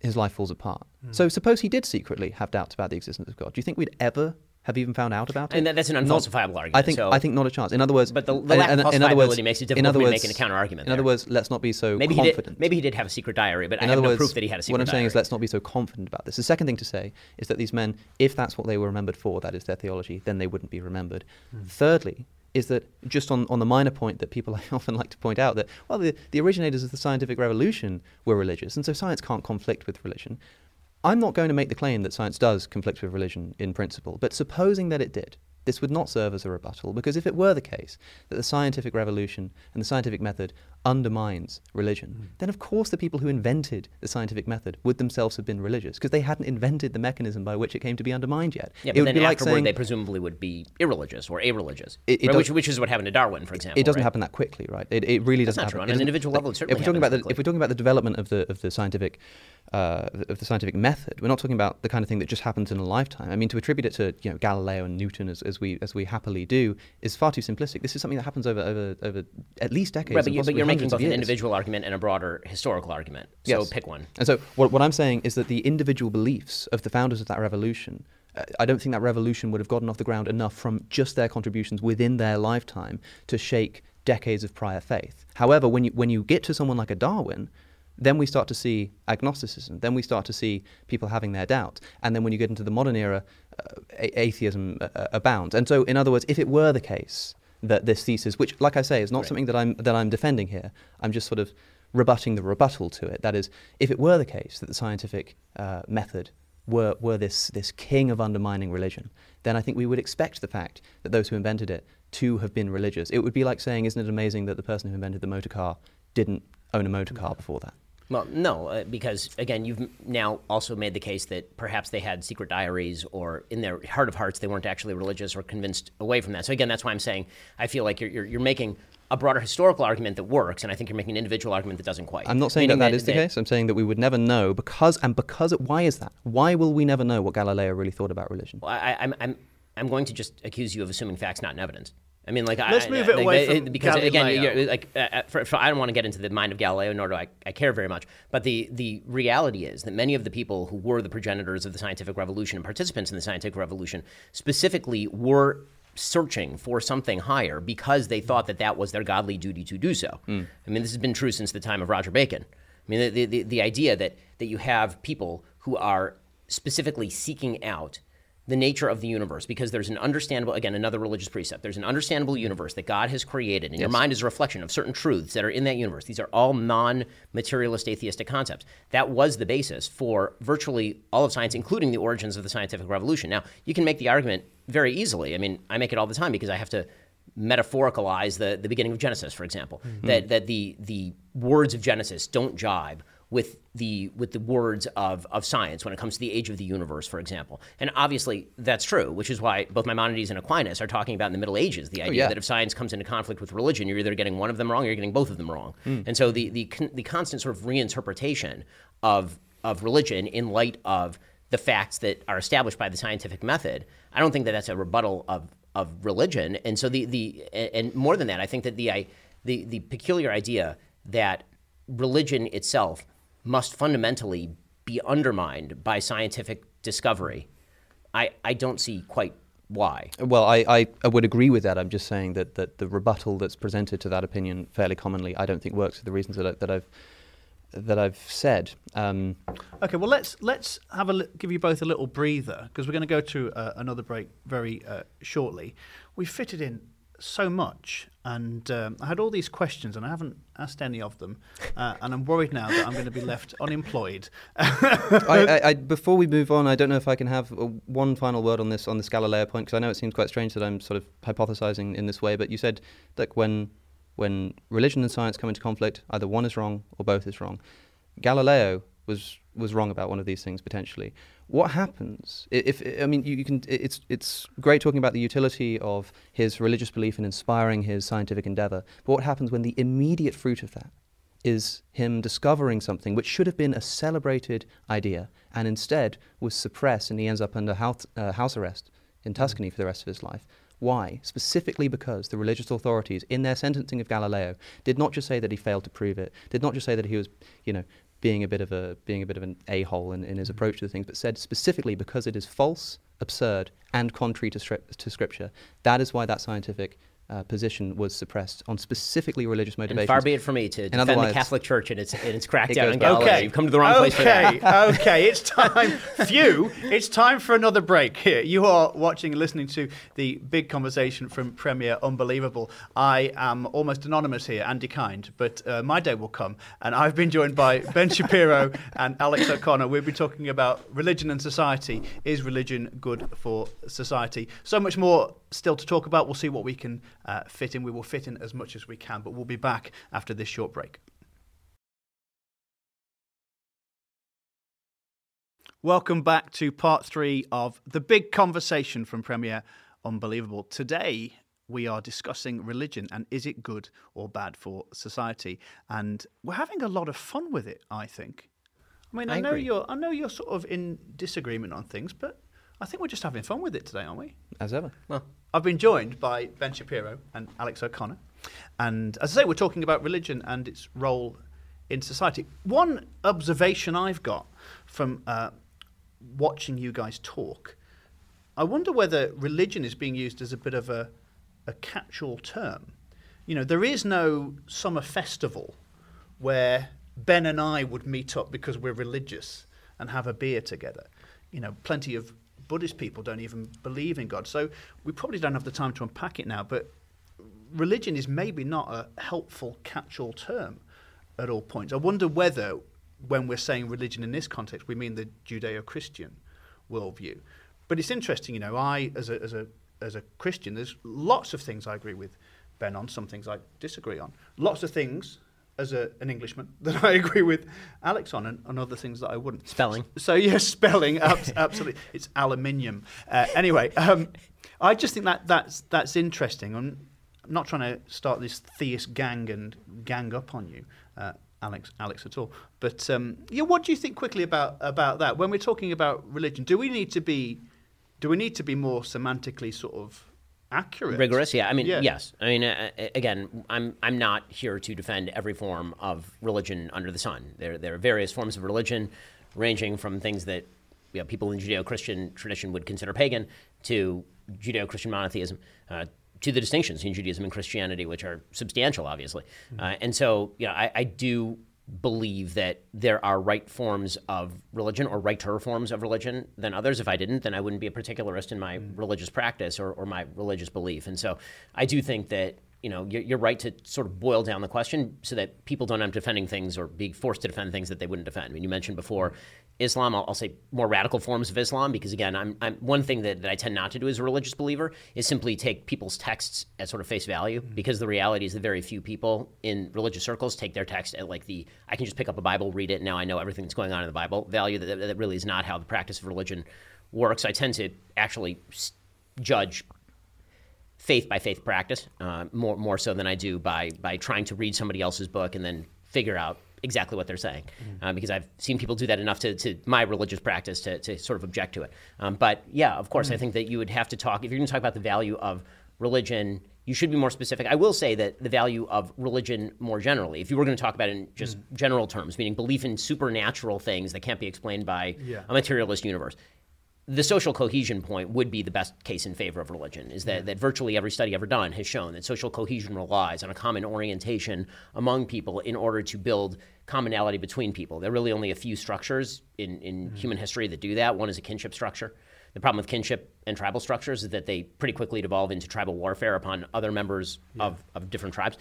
his life falls apart. Mm. So suppose he did secretly have doubts about the existence of God. Do you think we'd ever have even found out about it? And that's an unfalsifiable not, argument. I think so. I think not a chance. In other words, but the, the lack of in other words, makes it difficult in other words, making a counter argument. In other words, let's not be so maybe confident. He did, maybe he did have a secret diary, but in I have words, no proof that he had a secret diary. What I'm diary. saying is, let's not be so confident about this. The second thing to say is that these men, if that's what they were remembered for, that is their theology, then they wouldn't be remembered. Mm. Thirdly, is that just on, on the minor point that people often like to point out that, well, the, the originators of the scientific revolution were religious, and so science can't conflict with religion. I'm not going to make the claim that science does conflict with religion in principle, but supposing that it did, this would not serve as a rebuttal because if it were the case that the scientific revolution and the scientific method undermines religion, mm. then of course the people who invented the scientific method would themselves have been religious because they hadn't invented the mechanism by which it came to be undermined yet. Yeah, it but then afterward like saying, they presumably would be irreligious or a-religious, it, it right? which, which, is what happened to Darwin, for example. It doesn't right? happen that quickly, right? It, it really doesn't happen. True. On an individual level, it certainly if we're talking about the, if we're talking about the development of the of the scientific uh, of the scientific method, we're not talking about the kind of thing that just happens in a lifetime. I mean, to attribute it to you know Galileo and Newton as, as we as we happily do is far too simplistic. This is something that happens over over, over at least decades. Right, but, you, but you're making both an individual argument and a broader historical argument. So yes. pick one. And so what, what I'm saying is that the individual beliefs of the founders of that revolution uh, I don't think that revolution would have gotten off the ground enough from just their contributions within their lifetime to shake decades of prior faith. However, when you when you get to someone like a Darwin, then we start to see agnosticism. Then we start to see people having their doubts. And then when you get into the modern era, uh, a- atheism uh, uh abounds. And so, in other words, if it were the case that this thesis, which, like I say, is not right. something that I'm that I'm defending here, I'm just sort of rebutting the rebuttal to it. That is, if it were the case that the scientific uh, method were, were this, this king of undermining religion, then I think we would expect the fact that those who invented it to have been religious. It would be like saying, isn't it amazing that the person who invented the motor car didn't own a motor car before that? Well, no, uh, because again, you've now also made the case that perhaps they had secret diaries, or in their heart of hearts, they weren't actually religious or convinced away from that. So again, that's why I'm saying I feel like you're, you're, you're making a broader historical argument that works, and I think you're making an individual argument that doesn't quite. I'm not saying that that, that is the case. I'm saying that we would never know because, and because, why is that? Why will we never know what Galileo really thought about religion? Well, I, I'm, I'm, I'm going to just accuse you of assuming facts, not in evidence. I mean, like, let's I, move it like, away from from because Galileo. again, like, uh, uh, for, for, I don't want to get into the mind of Galileo, nor do I, I care very much. But the the reality is that many of the people who were the progenitors of the scientific revolution and participants in the scientific revolution specifically were searching for something higher because they thought that that was their godly duty to do so. Mm. I mean, this has been true since the time of Roger Bacon. I mean, the, the, the idea that, that you have people who are specifically seeking out the nature of the universe because there's an understandable again another religious precept. There's an understandable universe that god has created and your mind is a reflection of certain truths that are in that universe. These are all non-materialist atheistic concepts. That was the basis for virtually all of science including the origins of the scientific revolution. Now you can make the argument very easily. I mean i make it all the time because i have to metaphoricalize the, the beginning of genesis for example mm-hmm. that, that the, the words of genesis don't jibe with the with the words of, of science when it comes to the age of the universe, for example. And obviously that's true, which is why both Maimonides and Aquinas are talking about in the Middle Ages the oh, idea yeah. that if science comes into conflict with religion, you're either getting one of them wrong or you're getting both of them wrong. Hmm. And so the, the the constant sort of reinterpretation of of religion in light of the facts that are established by the scientific method, I don't think that that's a rebuttal of of religion. And so the the and more than that, I think that the I, the the peculiar idea that religion itself must fundamentally be undermined by scientific discovery. I, I don't see quite why. Well, I, I, I would agree with that. I'm just saying that, that the rebuttal that's presented to that opinion fairly commonly, I don't think works for the reasons that, I, that I've that I've said. Um, Okay, well let's let's have a li- give you both a little breather because we're going to go to uh, another break very uh, shortly. We fitted in so much, and um, I had all these questions, and I haven't asked any of them, uh, and I'm worried now that I'm going to be left unemployed. I, I, I, before we move on, I don't know if I can have uh, one final word on this on this Galileo point because I know it seems quite strange that I'm sort of hypothesizing in this way. But you said that when when religion and science come into conflict, either one is wrong or both is wrong. Galileo was was wrong about one of these things potentially. What happens i- if I mean you, you can? It's it's great talking about the utility of his religious belief and inspiring his scientific endeavor. But what happens when the immediate fruit of that is him discovering something which should have been a celebrated idea and instead was suppressed and he ends up under house, uh, house arrest in Tuscany for the rest of his life. Why? Specifically because the religious authorities, in their sentencing of Galileo, did not just say that he failed to prove it, did not just say that he was, you know, being a bit of a being a bit of an a-hole in, in his mm. approach to the things, but said specifically because it is false, absurd, and contrary to, stri- to scripture. That is why that scientific uh, position was suppressed on specifically religious And motivations. far be it for me to defend the Catholic Church and its, and its crackdown goes on back- Okay, You've come to the wrong place for that. Okay, okay, it's time. Phew, it's time for another break. Here, you are watching and listening to the big conversation from Premier Unbelievable. I am almost anonymous here, Andy Kind, but uh, my day will come, and I've been joined by Ben Shapiro and Alex O'Connor. We'll be talking about religion and society. Is religion good for society? So much more still to talk about. We'll see what we can uh, fit in. We will fit in as much as we can, but we'll be back after this short break. Welcome back to part three of the big conversation from Premier Unbelievable. Today, we are discussing religion and is it good or bad for society? And we're having a lot of fun with it, I think. I mean, I, I know you're I know you're sort of in disagreement on things, but I think we're just having fun with it today, aren't we? as ever. Well, I've been joined by Ben Shapiro and Alex O'Connor. And as I say, we're talking about religion and its role in society. One observation I've got from uh, watching you guys talk, I wonder whether religion is being used as a bit of a, a catch all term. You know, there is no summer festival where Ben and I would meet up because we're religious and have a beer together. You know, plenty of Buddhist people don't even believe in God. So we probably don't have the time to unpack it now, but religion is maybe not a helpful catch all term at all points. I wonder whether, when we're saying religion in this context, we mean the Judeo Christian worldview. But it's interesting, you know, I, as a, as, a, as a Christian, there's lots of things I agree with Ben on, some things I disagree on. Lots of things, as a, an Englishman, that I agree with Alex on, and, and other things that I wouldn't. Spelling. So, yes, spelling, abs- absolutely. It's aluminium. Uh, anyway, um, I just think that that's, that's interesting. I'm, I'm not trying to start this theist gang and gang up on you, uh, Alex, Alex, at all. But um, yeah, what do you think quickly about about that? When we're talking about religion, do we need to be do we need to be more semantically sort of accurate? rigorous yeah i mean Yeah. yes i mean uh, uh, again i'm i'm not here to defend every form of religion under the sun there there are various forms of religion ranging from things that you know, people in judeo-christian tradition would consider pagan to judeo-christian monotheism uh, to the distinctions in Judaism and Christianity, which are substantial, obviously. Uh, and so, you know, I, I do believe that there are right forms of religion or righter forms of religion than others. If I didn't, then I wouldn't be a particularist in my mm. religious practice or, or my religious belief. And so I do think that you know you're, you're, right to sort of boil down the question so that people don't end up defending things or being forced to defend things that they wouldn't defend. I mean, you mentioned before Islam. I'll, I'll say more radical forms of Islam because again, I'm, I'm one thing that, that, I tend not to do as a religious believer is simply take people's texts at sort of face value mm-hmm. because the reality is that very few people in religious circles take their text at like the I can just pick up a Bible, read it, and now I know everything that's going on in the Bible. Value that, that really is not how the practice of religion works. I tend to actually judge faith by faith practice uh, more more so than I do by by trying to read somebody else's book and then figure out exactly what they're saying mm-hmm. uh, because I've seen people do that enough to, to my religious practice to, to sort of object to it. Um, but yeah, of course, mm-hmm. I think that you would have to talk if you're going to talk about the value of religion. You should be more specific. I will say that the value of religion more generally, if you were going to talk about it in just mm-hmm. general terms, meaning belief in supernatural things that can't be explained by yeah. a materialist universe, the social cohesion point would be the best case in favor of religion is that, yeah. that virtually every study ever done has shown that social cohesion relies on a common orientation among people in order to build commonality between people. There are really only a few structures in, in mm-hmm. human history that do that. One is a kinship structure. The problem with kinship and tribal structures is that they pretty quickly devolve into tribal warfare upon other members yeah. of, of different tribes.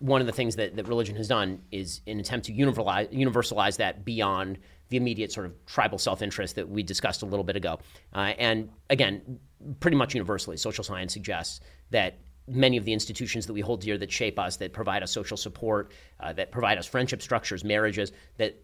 One of the things that, that religion has done is an attempt to universalize, universalize that beyond the immediate sort of tribal self-interest that we discussed a little bit ago. Uh, and again, pretty much universally, social science suggests that many of the institutions that we hold dear that shape us, that provide us social support, uh, that provide us friendship structures, marriages, that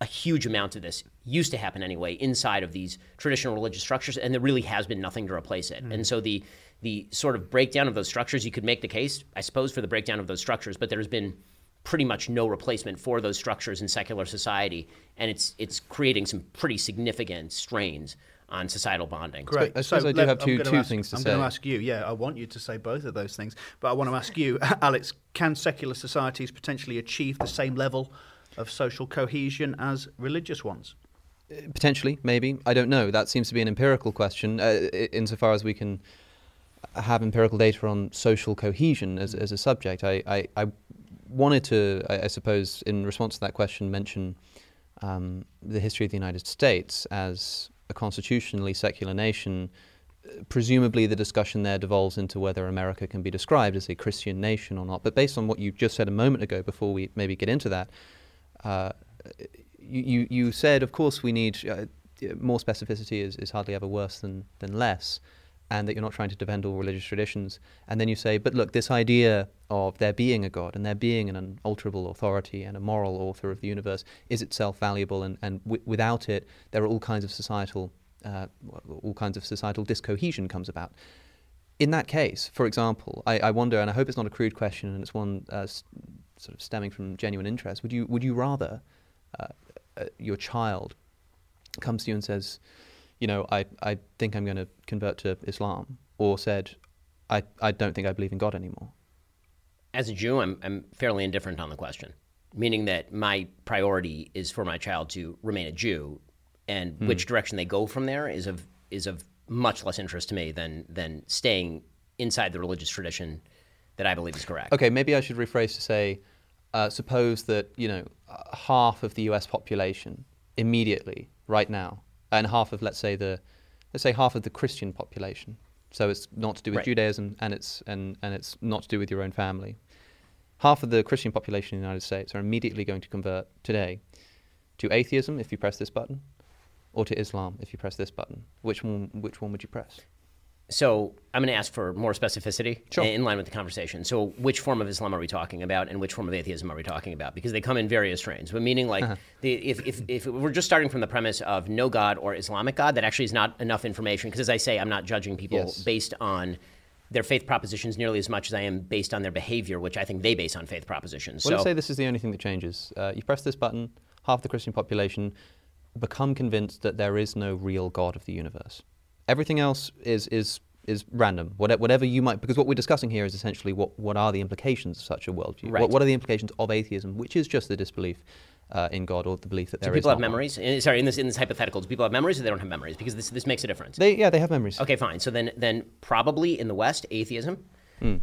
a huge amount of this used to happen anyway inside of these traditional religious structures, and there really has been nothing to replace it. Mm. And so the the sort of breakdown of those structures, you could make the case, I suppose, for the breakdown of those structures, but there's been pretty much no replacement for those structures in secular society, and it's it's creating some pretty significant strains on societal bonding. Great. I suppose so I do have two, two ask, things to I'm say. I'm going to ask you, yeah, I want you to say both of those things, but I want to ask you, Alex, can secular societies potentially achieve the same level of social cohesion as religious ones? Uh, potentially, maybe. I don't know. That seems to be an empirical question, uh, insofar as we can have empirical data on social cohesion as, as a subject. I, I, I wanted to, I, I, suppose, in response to that question, mention um, the history of the United States as a constitutionally secular nation, presumably the discussion there devolves into whether America can be described as a Christian nation or not. But based on what you just said a moment ago, before we maybe get into that, uh, you, you said, of course, we need uh, more specificity is, is hardly ever worse than, than less and that you're not trying to defend all religious traditions. And then you say, but look, this idea of there being a God and there being an unalterable authority and a moral author of the universe is itself valuable, and, and w- without it, there are all kinds of societal, uh, all kinds of societal discohesion comes about. In that case, for example, I, I, wonder, and I hope it's not a crude question, and it's one uh, sort of stemming from genuine interest. Would you would you rather uh, uh your child comes to you and says, you know, I, I think I'm going to convert to Islam, or said, I, I don't think I believe in God anymore? As a Jew, I'm, I'm fairly indifferent on the question, meaning that my priority is for my child to remain a Jew, and mm. which direction they go from there is of, is of much less interest to me than, than staying inside the religious tradition that I believe is correct. Okay, maybe I should rephrase to say, uh, suppose that you know half of the U.S. population immediately, right now, and half of let's say the let's say half of the Christian population. So it's not to do with right. Judaism and it's and, and it's not to do with your own family. Half of the Christian population in the United States are immediately going to convert today to atheism if you press this button, or to Islam if you press this button. Which one which one would you press? So I'm going to ask for more specificity sure. in line with the conversation. So which form of Islam are we talking about, and which form of atheism are we talking about? Because they come in various strains. But meaning, like, uh-huh. the, if, if, if we're just starting from the premise of no God or Islamic God, that actually is not enough information. Because as I say, I'm not judging people yes. based on their faith propositions nearly as much as I am based on their behavior, which I think they base on faith propositions. Well, so, let's say this is the only thing that changes. Uh, you press this button, half the Christian population become convinced that there is no real God of the universe. Everything else is is is random. Whatever you might, because what we're discussing here is essentially what, what are the implications of such a worldview? Right. What, what are the implications of atheism, which is just the disbelief uh, in God or the belief that there do people have one. memories? In, sorry, in this in this hypothetical, do people have memories or they don't have memories? Because this this makes a difference. They yeah, they have memories. Okay, fine. So then then probably in the West, atheism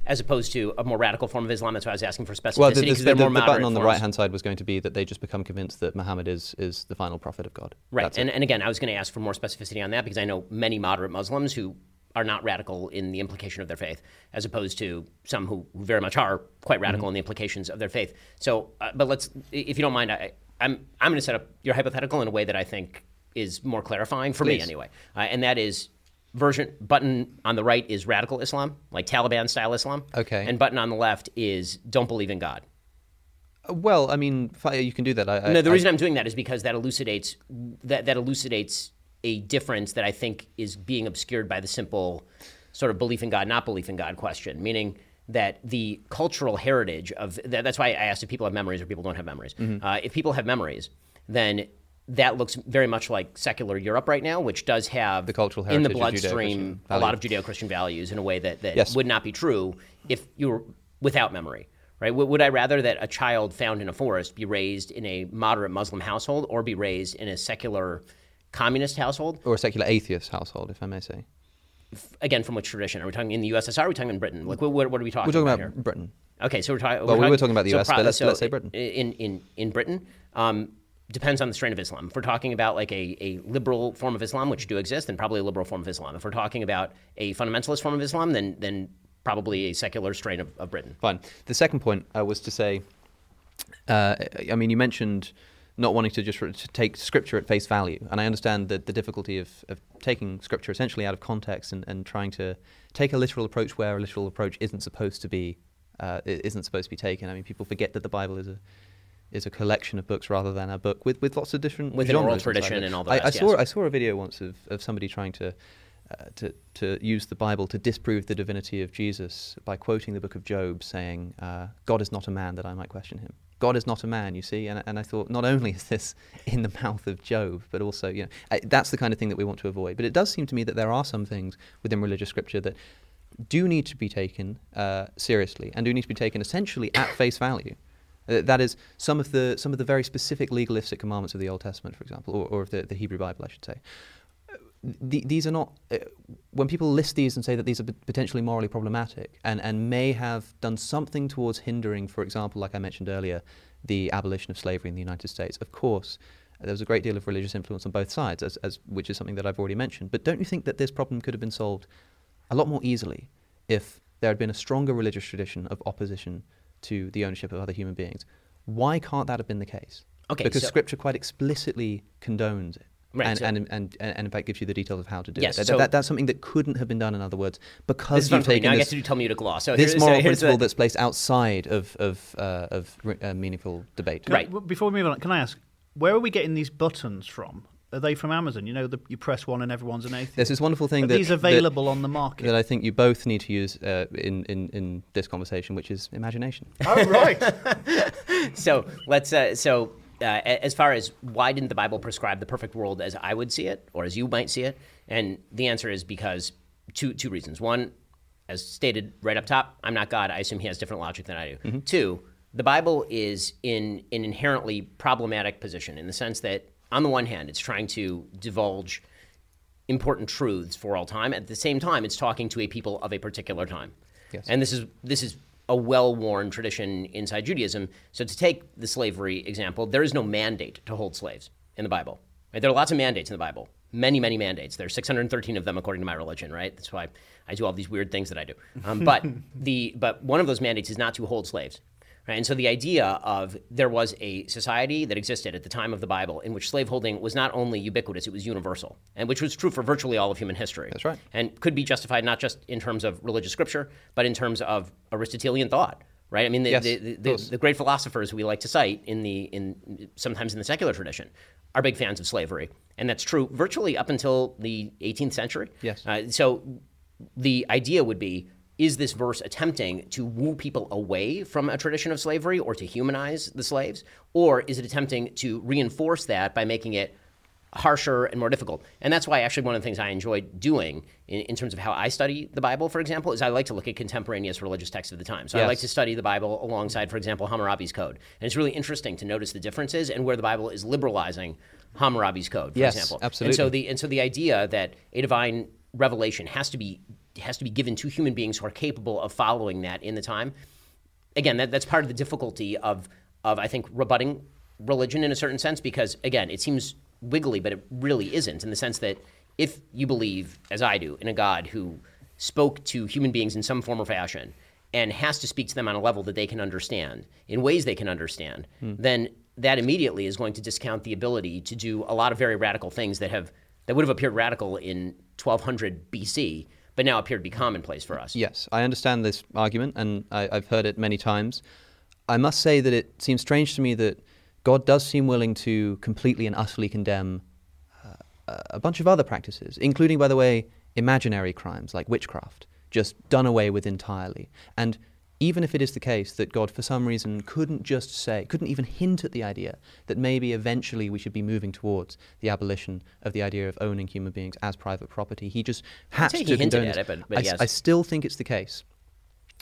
as opposed to a more radical form of Islam. That's why I was asking for specificity. Well, the, the, the, they're the more button on the right hand side was going to be that they just become convinced that Muhammad is, is the final prophet of God. Right. That's And, it. and again, I was going to ask for more specificity on that because I know many moderate Muslims who are not radical in the implication of their faith, as opposed to some who, very much are quite radical Mm-hmm. in the implications of their faith. So, uh, but let's, if you don't mind, I, I'm, I'm going to set up your hypothetical in a way that I think is more clarifying for me anyway. Uh, and that is version button on the right is radical Islam, like Taliban style Islam. Okay. And button on the left is don't believe in God. Uh, Well, I mean, you can do that. I, I- No, the I- reason I'm doing that is because that elucidates that that elucidates a difference that I think is being obscured by the simple sort of belief in God, not belief in God question. Meaning that the cultural heritage of that, that's why I asked if people have memories or people don't have memories. Mm-hmm. Uh, if people have memories, then that looks very much like secular Europe right now, which does have The cultural in the bloodstream a lot of. Judeo-Christian values in a way that, that Yes. would not be true if you were without memory. Right? Would I rather that a child found in a forest be raised in a moderate Muslim household or be raised in a secular communist household? or a secular atheist household, if I may say. Again, from which tradition? Are we talking in the USSR? Are we talking in Britain? Like, what, what are we talking, We're talking about, about? Britain. Okay, so we're, talking. Well, we were talking about the US, but let's- let's say Britain. In in in Britain, um, depends on the strain of Islam. If we're talking about like a, a liberal form of Islam, which do exist, then probably a liberal form of Islam. If we're talking about a fundamentalist form of Islam, then then probably a secular strain of, of Britain. Fine. The second point uh, was to say, uh, I mean, you mentioned not wanting to just to take scripture at face value, and I understand that the difficulty of, of taking scripture essentially out of context and, and trying to take a literal approach where a literal approach isn't supposed to be uh, isn't supposed to be taken. I mean, people forget that the Bible is a is a collection of books rather than a book with, with lots of different With an oral tradition and all the I, I saw yes. I saw a video once of, of somebody trying to, uh, to to use the Bible to disprove the divinity of Jesus by quoting the book of Job, saying, uh, "God is not a man that I might question him." God is not a man, you see, and, and I thought not only is this in the mouth of Job, but also you know I, that's the kind of thing that we want to avoid. But it does seem to me that there are some things within religious scripture that do need to be taken uh, seriously and do need to be taken essentially at face value. Uh, that is some of the some of the very specific legalistic commandments of the Old Testament, for example, or, or of the, the Hebrew Bible, I should say. Uh, the, these are not uh, when people list these and say that these are potentially morally problematic and, and may have done something towards hindering, for example, like I mentioned earlier, the abolition of slavery in the United States. Of course, there was a great deal of religious influence on both sides, as, as which is something that I've already mentioned. But don't you think that this problem could have been solved a lot more easily if there had been a stronger religious tradition of opposition to the ownership of other human beings? Why can't that have been the case? Okay, because so- Scripture quite explicitly condones it. Right, and, so- and, and, and, in fact gives you the details of how to do Yes, it. That- so- that- that's something that couldn't have been done, in other words, because you've taken Now I get this, to do Talmudic law. So this here's, moral so here's principle the, that's placed outside of, of, uh, of re- uh, meaningful debate. Can Right. w- before we move on, can I ask, where are we getting these buttons from? Are they from Amazon? You know, the, you press one and everyone's an atheist. There's this wonderful thing Are that these that- available on the market? that I think you both need to use uh, in, in, in this conversation, which is imagination. oh, right. so let's uh, so uh, as far as why didn't the bible prescribe the perfect world as i would see it or as you might see it and the answer is because two two reasons one as stated right up top i'm not god i assume he has different logic than i do Mm-hmm. two the bible is in an inherently problematic position in the sense that on the one hand it's trying to divulge important truths for all time. At the same time, it's talking to a people of a particular time. Yes. And this is this is a well-worn tradition inside Judaism. So to take the slavery example, there is no mandate to hold slaves in the Bible. Right? There are lots of mandates in the Bible. Many, many mandates. There's 613 of them according to my religion, right? That's why I do all these weird things that I do. Um, but the but one of those mandates is not to hold slaves. Right? And so the idea of there was a society that existed at the time of the Bible in which slaveholding was not only ubiquitous, it was universal, and which was true for virtually all of human history. That's right. And could be justified not just in terms of religious scripture, but in terms of Aristotelian thought. Right? I mean, the, Yes, the, the, the, great philosophers we like to cite in the in sometimes in the secular tradition are big fans of slavery, and that's true virtually up until the 18th century. Yes. Uh, so the idea would be is this verse attempting to woo people away from a tradition of slavery or to humanize the slaves? Or is it attempting to reinforce that by making it harsher and more difficult? And that's why actually one of the things i enjoy doing in, in terms of how i study the bible for example is i like to look at contemporaneous religious texts of the time. So i like to study the bible alongside for example hammurabi's code. And it's really interesting to notice the differences and where the bible is liberalizing hammurabi's code for Yes, example. Absolutely. and so the and so the idea that a divine revelation has to be has to be given to human beings who are capable of following that in the time. Again, that, that's part of the difficulty of of I think rebutting religion in a certain sense because again, it seems wiggly, but it really isn't in the sense that if you believe, as I do, in a God who spoke to human beings in some form or fashion and has to speak to them on a level that they can understand, in ways they can understand, Hmm. then that immediately is going to discount the ability to do a lot of very radical things that have that would have appeared radical in 1200 BC, but now appear to be commonplace for us. Yes, I understand this argument, and I, I've heard it many times. I must say that it seems strange to me that God does seem willing to completely and utterly condemn uh, a bunch of other practices, including, by the way, imaginary crimes like witchcraft, just done away with entirely. And even if it is the case that God, for some reason, couldn't just say, couldn't even hint at the idea that maybe eventually we should be moving towards the abolition of the idea of owning human beings as private property, he just had to he condone at it, but- but I, yes. I still think it's the case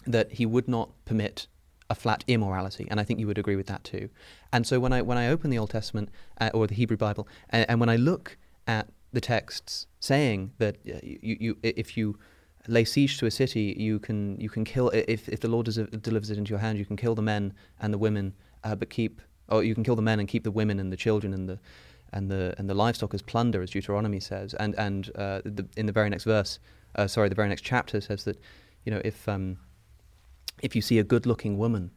that he would not permit a flat immorality, and I think you would agree with that too. And so when I when I open the Old Testament uh, or the Hebrew Bible, and, and when I look at the texts saying that uh, you, you if you lay siege to a city, you can you can kill if if the Lord delivers it into your hand, you can kill the men and the women, uh, but keep or you can kill the men and keep the women and the children and the and the and the livestock as plunder, as Deuteronomy says, and and uh, the, in the very next verse, uh, sorry, the very next chapter says that, you know, if um, if you see a good-looking woman,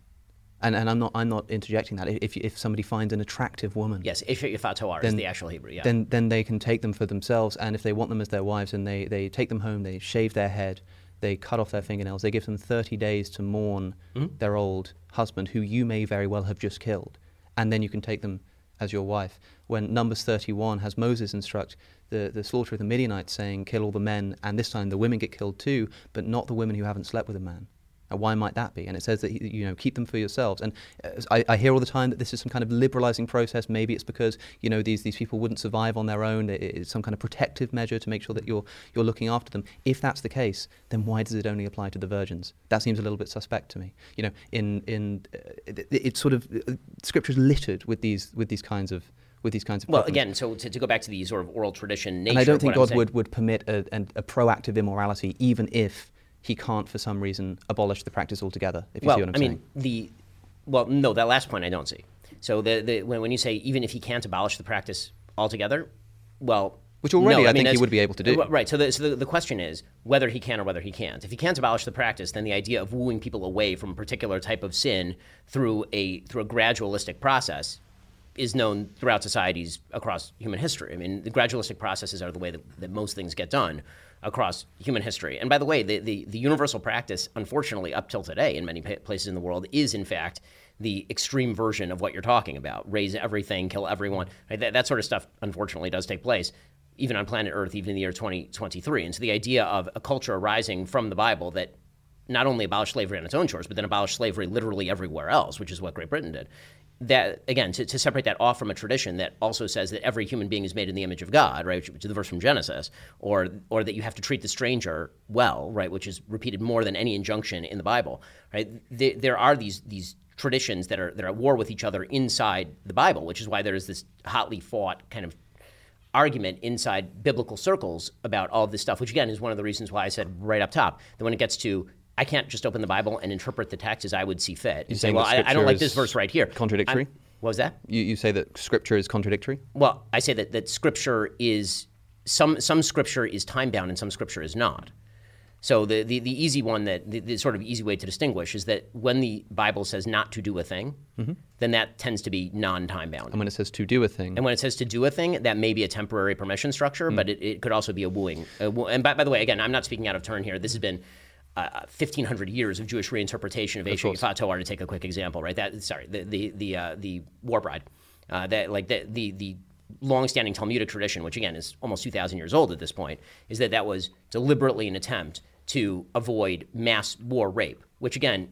and, and I'm not I'm not interjecting that. If if somebody finds an attractive woman, Yes, if Yefat To'ar is the actual Hebrew. Yeah. then then they can take them for themselves, and if they want them as their wives, and they they take them home, they shave their head, they cut off their fingernails, they give them 30 days to mourn Mm-hmm. their old husband, who you may very well have just killed, and then you can take them as your wife. When Numbers 31 has Moses instruct the, the slaughter of the Midianites, saying, Kill all the men, and this time the women get killed too, but not the women who haven't slept with a man. And why might that be? And it says that you know keep them for yourselves. And uh, I, I hear all the time that this is some kind of liberalizing process. Maybe it's because you know these these people wouldn't survive on their own. It's some kind of protective measure to make sure that you're you're looking after them. If that's the case, then why does it only apply to the virgins? That seems a little bit suspect to me. You know, in in uh, it, it's sort of uh, scripture's littered with these with these kinds of with these kinds of well, problems. again, so to, to go back to the sort of oral tradition nature, and I don't think God would, would permit a, a proactive immorality, even if he can't, for some reason, abolish the practice altogether. If you well, see what I'm I saying. mean, the well, no, that last point I don't see. So the, the when, when you say even if he can't abolish the practice altogether, well, Which already no, I think he would be able to do. Uh, Right. So, the, so the, the question is whether he can or whether he can't. If he can't abolish the practice, then the idea of wooing people away from a particular type of sin through a through a gradualistic process is known throughout societies across human history. I mean, the gradualistic processes are the way that, that most things get done across human history. And by the way, the, the, the universal practice, unfortunately, up till today in many places in the world, is in fact the extreme version of what you're talking about raise everything, kill everyone. Right? That, that sort of stuff, unfortunately, does take place. Even on planet Earth, even in the year 2023. And so the idea of a culture arising from the Bible that not only abolished slavery on its own shores, but then abolished slavery literally everywhere else, which is what Great Britain did. That again, to, to separate that off from a tradition that also says that every human being is made in the image of God, right, which, is the verse from Genesis, or or that you have to treat the stranger well, right, which is repeated more than any injunction in the Bible, right? There, there are these these traditions that are that are at war with each other inside the Bible, which is why there is this hotly fought kind of argument inside biblical circles about all of this stuff, which again is one of the reasons why I said right up top that when it gets to I can't just open the Bible and interpret the text as I would see fit. And say, well, I, I don't like this verse right here. contradictory? I'm- what was that? you, you say that scripture is contradictory. Well, I say that, that scripture is some some scripture is time bound and some scripture is not. So the, the, the easy one that the, the sort of easy way to distinguish is that when the Bible says not to do a thing, mm-hmm. then that tends to be non time bound. And when it says to do a thing, And when it says to do a thing, that may be a temporary permission structure, mm. but it, it could also be a wooing. A wo- and by, by the way, again, I'm not speaking out of turn here. This has been uh, 1,500 years of Jewish reinterpretation of Eshet Yefat to take a quick example, right? That sorry, the the the, uh, the war bride, uh, that like the the the longstanding Talmudic tradition, which again is almost 2,000 years old at this point, is that that was deliberately an attempt to avoid mass war rape, which again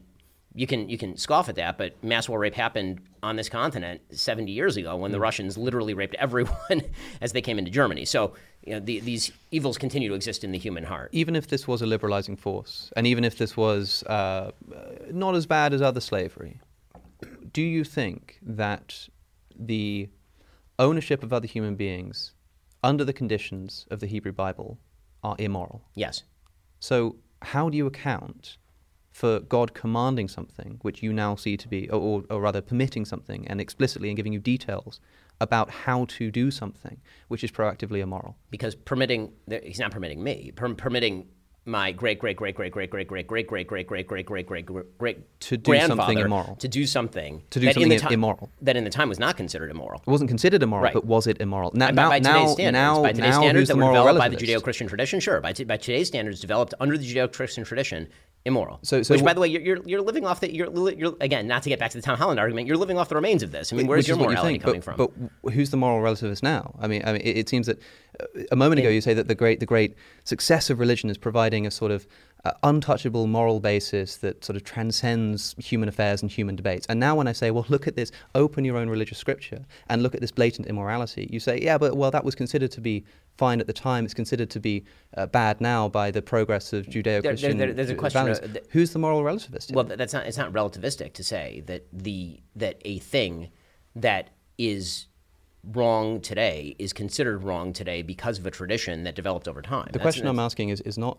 you can you can scoff at that, but mass war rape happened on this continent 70 years ago when the Russians literally raped everyone as they came into Germany. So you know, the, these evils continue to exist in the human heart. even if this was a liberalizing force, and even if this was uh, uh, not as bad as other slavery, do you think that the ownership of other human beings under the conditions of the Hebrew Bible are immoral? Yes. So, how do you account for God commanding something which you now see to be, or, or, rather permitting something and explicitly and giving you details about how to do something which is proactively immoral? because permitting he's not permitting me per, permitting my great great great great great great great great great great great great great great great great To do something immoral. to do something To do that something immoral. that in the time was not considered immoral. It wasn't considered immoral, but was it immoral? Now, by, now, by today's standards, by today's standards that were developed by the? Judeo-Christian tradition, sure. By, by today's standards developed under the Judeo-Christian tradition, immoral. So- so Which, by the way, you're, you're, you're living off the. You're, you're again not to get back to the Tom Holland argument. You're living off the remains of this. I mean, where's your is what you morality coming from? But who's the moral relativist now? I mean, I mean, it, seems that uh, a moment ago you say that the great, the great success of religion is providing a sort of uh, untouchable moral basis that sort of transcends human affairs and human debates. And now when I say, well, look at this, open your own religious scripture and look at this blatant immorality, you say, yeah, but well, that was considered to be fine at the time. It's considered to be uh, bad now by the progress of Judeo-Christian there- there's a question, values. uh, th- Who's the moral relativist? Well, that's not. It's not relativistic to say that the that a thing that is wrong today is considered wrong today because of a tradition that developed over time. The That's- question I'm asking is, is not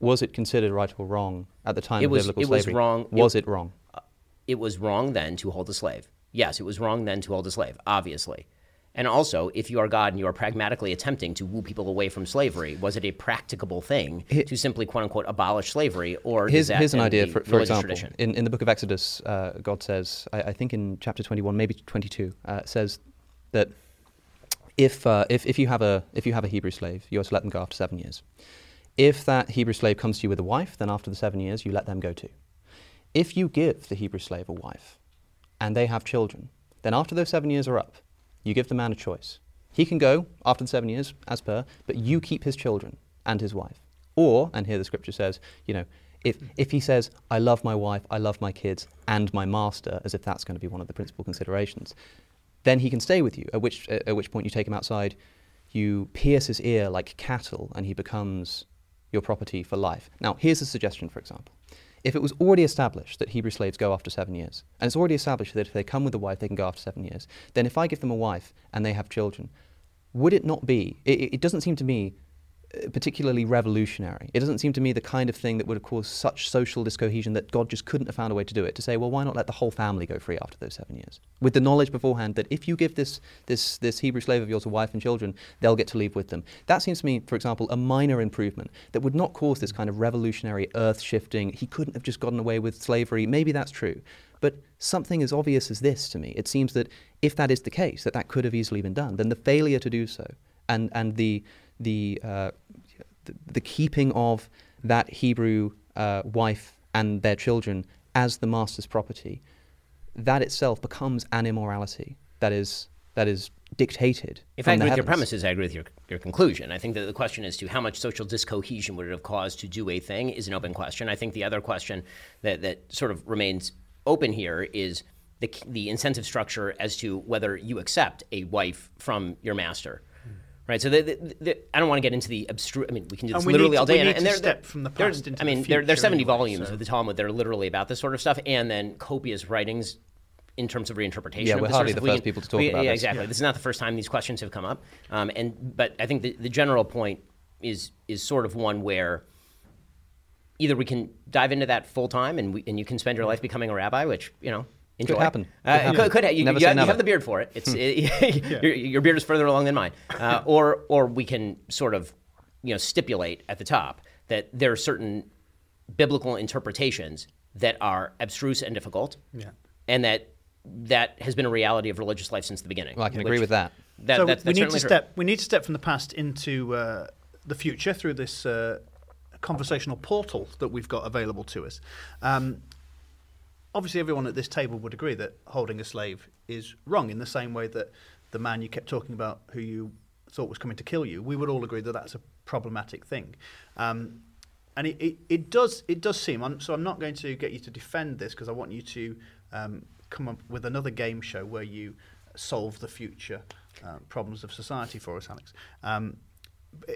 was it considered right or wrong at the time It of was- biblical it was slavery? wrong. Was It- it, wrong? it was wrong then to hold a slave. Yes, it was wrong then to hold a slave, obviously. And also, if you are God and you are pragmatically attempting to woo people away from slavery, was it a practicable thing to simply quote unquote abolish slavery, or Here's, here's an idea, for, for example. tradition? In, in the book of Exodus, uh, God says, I, I think in chapter 21, maybe 22, uh, says that if, uh, if, if, you have a, if you have a Hebrew slave, you're to let them go after seven years. If that Hebrew slave comes to you with a wife, then after the seven years, you let them go too. If you give the Hebrew slave a wife and they have children, then after those seven years are up, you give the man a choice. He can go after the seven years, as per, but you keep his children and his wife. Or, and here the scripture says, you know, if, if he says, I love my wife, I love my kids, and my master, as if that's going to be one of the principal considerations, then he can stay with you, at which, at which point you take him outside, you pierce his ear like cattle, and he becomes your property for life. Now, here's a suggestion, for example. If it was already established that Hebrew slaves go after seven years, and it's already established that if they come with a wife, they can go after seven years, then if I give them a wife and they have children, would it not be, it, it doesn't seem to me particularly revolutionary. It doesn't seem to me the kind of thing that would have caused such social discohesion that God just couldn't have found a way to do it. To say, well, why not let the whole family go free after those seven years, with the knowledge beforehand that if you give this this this Hebrew slave of yours a wife and children, they'll get to leave with them. That seems to me, for example, a minor improvement that would not cause this kind of revolutionary, earth-shifting. He couldn't have just gotten away with slavery. Maybe that's true, but something as obvious as this to me, it seems that if that is the case, that that could have easily been done, then the failure to do so and and the the uh, the, the keeping of that Hebrew uh, wife and their children as the master's property, that itself becomes an immorality that is that is dictated. If I agree with your premises, I agree with your, your conclusion. I think that the question as to how much social discohesion would it have caused to do a thing is an open question. I think the other question that, that sort of remains open here is the, the incentive structure as to whether you accept a wife from your master. Right, so the, the, the, I don't want to get into the abstruse. I mean, we can do And this we literally need to- all day. we and, need and to there- step from the there- past into I the mean, there, there's future 70 anyway, volumes so- of the Talmud that are literally about this sort of stuff, and then copious writings in terms of reinterpretation. Yeah, of we're this sort of hardly the We first can- people to talk we- about yeah, this. exactly. This is not the first time these questions have come up, um, and but I think the, the general point is is sort of one where either we can dive into that full time and we, and you can spend your life becoming a rabbi, which you know. Enjoy. happen. Could Uh, it happen. could, could you, Never you, say have, you have the beard for it. It's it, your, your beard is further along than mine. Uh, or or we can sort of you know stipulate at the top that there are certain biblical interpretations that are abstruse and difficult, Yeah. and that that has been a reality of religious life since the beginning. Well, I can agree with that. That, so that's, we need to certainly true. step. We need to step from the past into uh, the future through this uh, conversational portal that we've got available to us. Um, obviously, everyone at this table would agree that holding a slave is wrong. In the same way that the man you kept talking about, who you thought was coming to kill you, we would all agree that that's a problematic thing. Um, and it, it, it does it does seem. I'm, so I'm not going to get you to defend this because I want you to um, come up with another game show where you solve the future uh, problems of society for us, Alex. Um,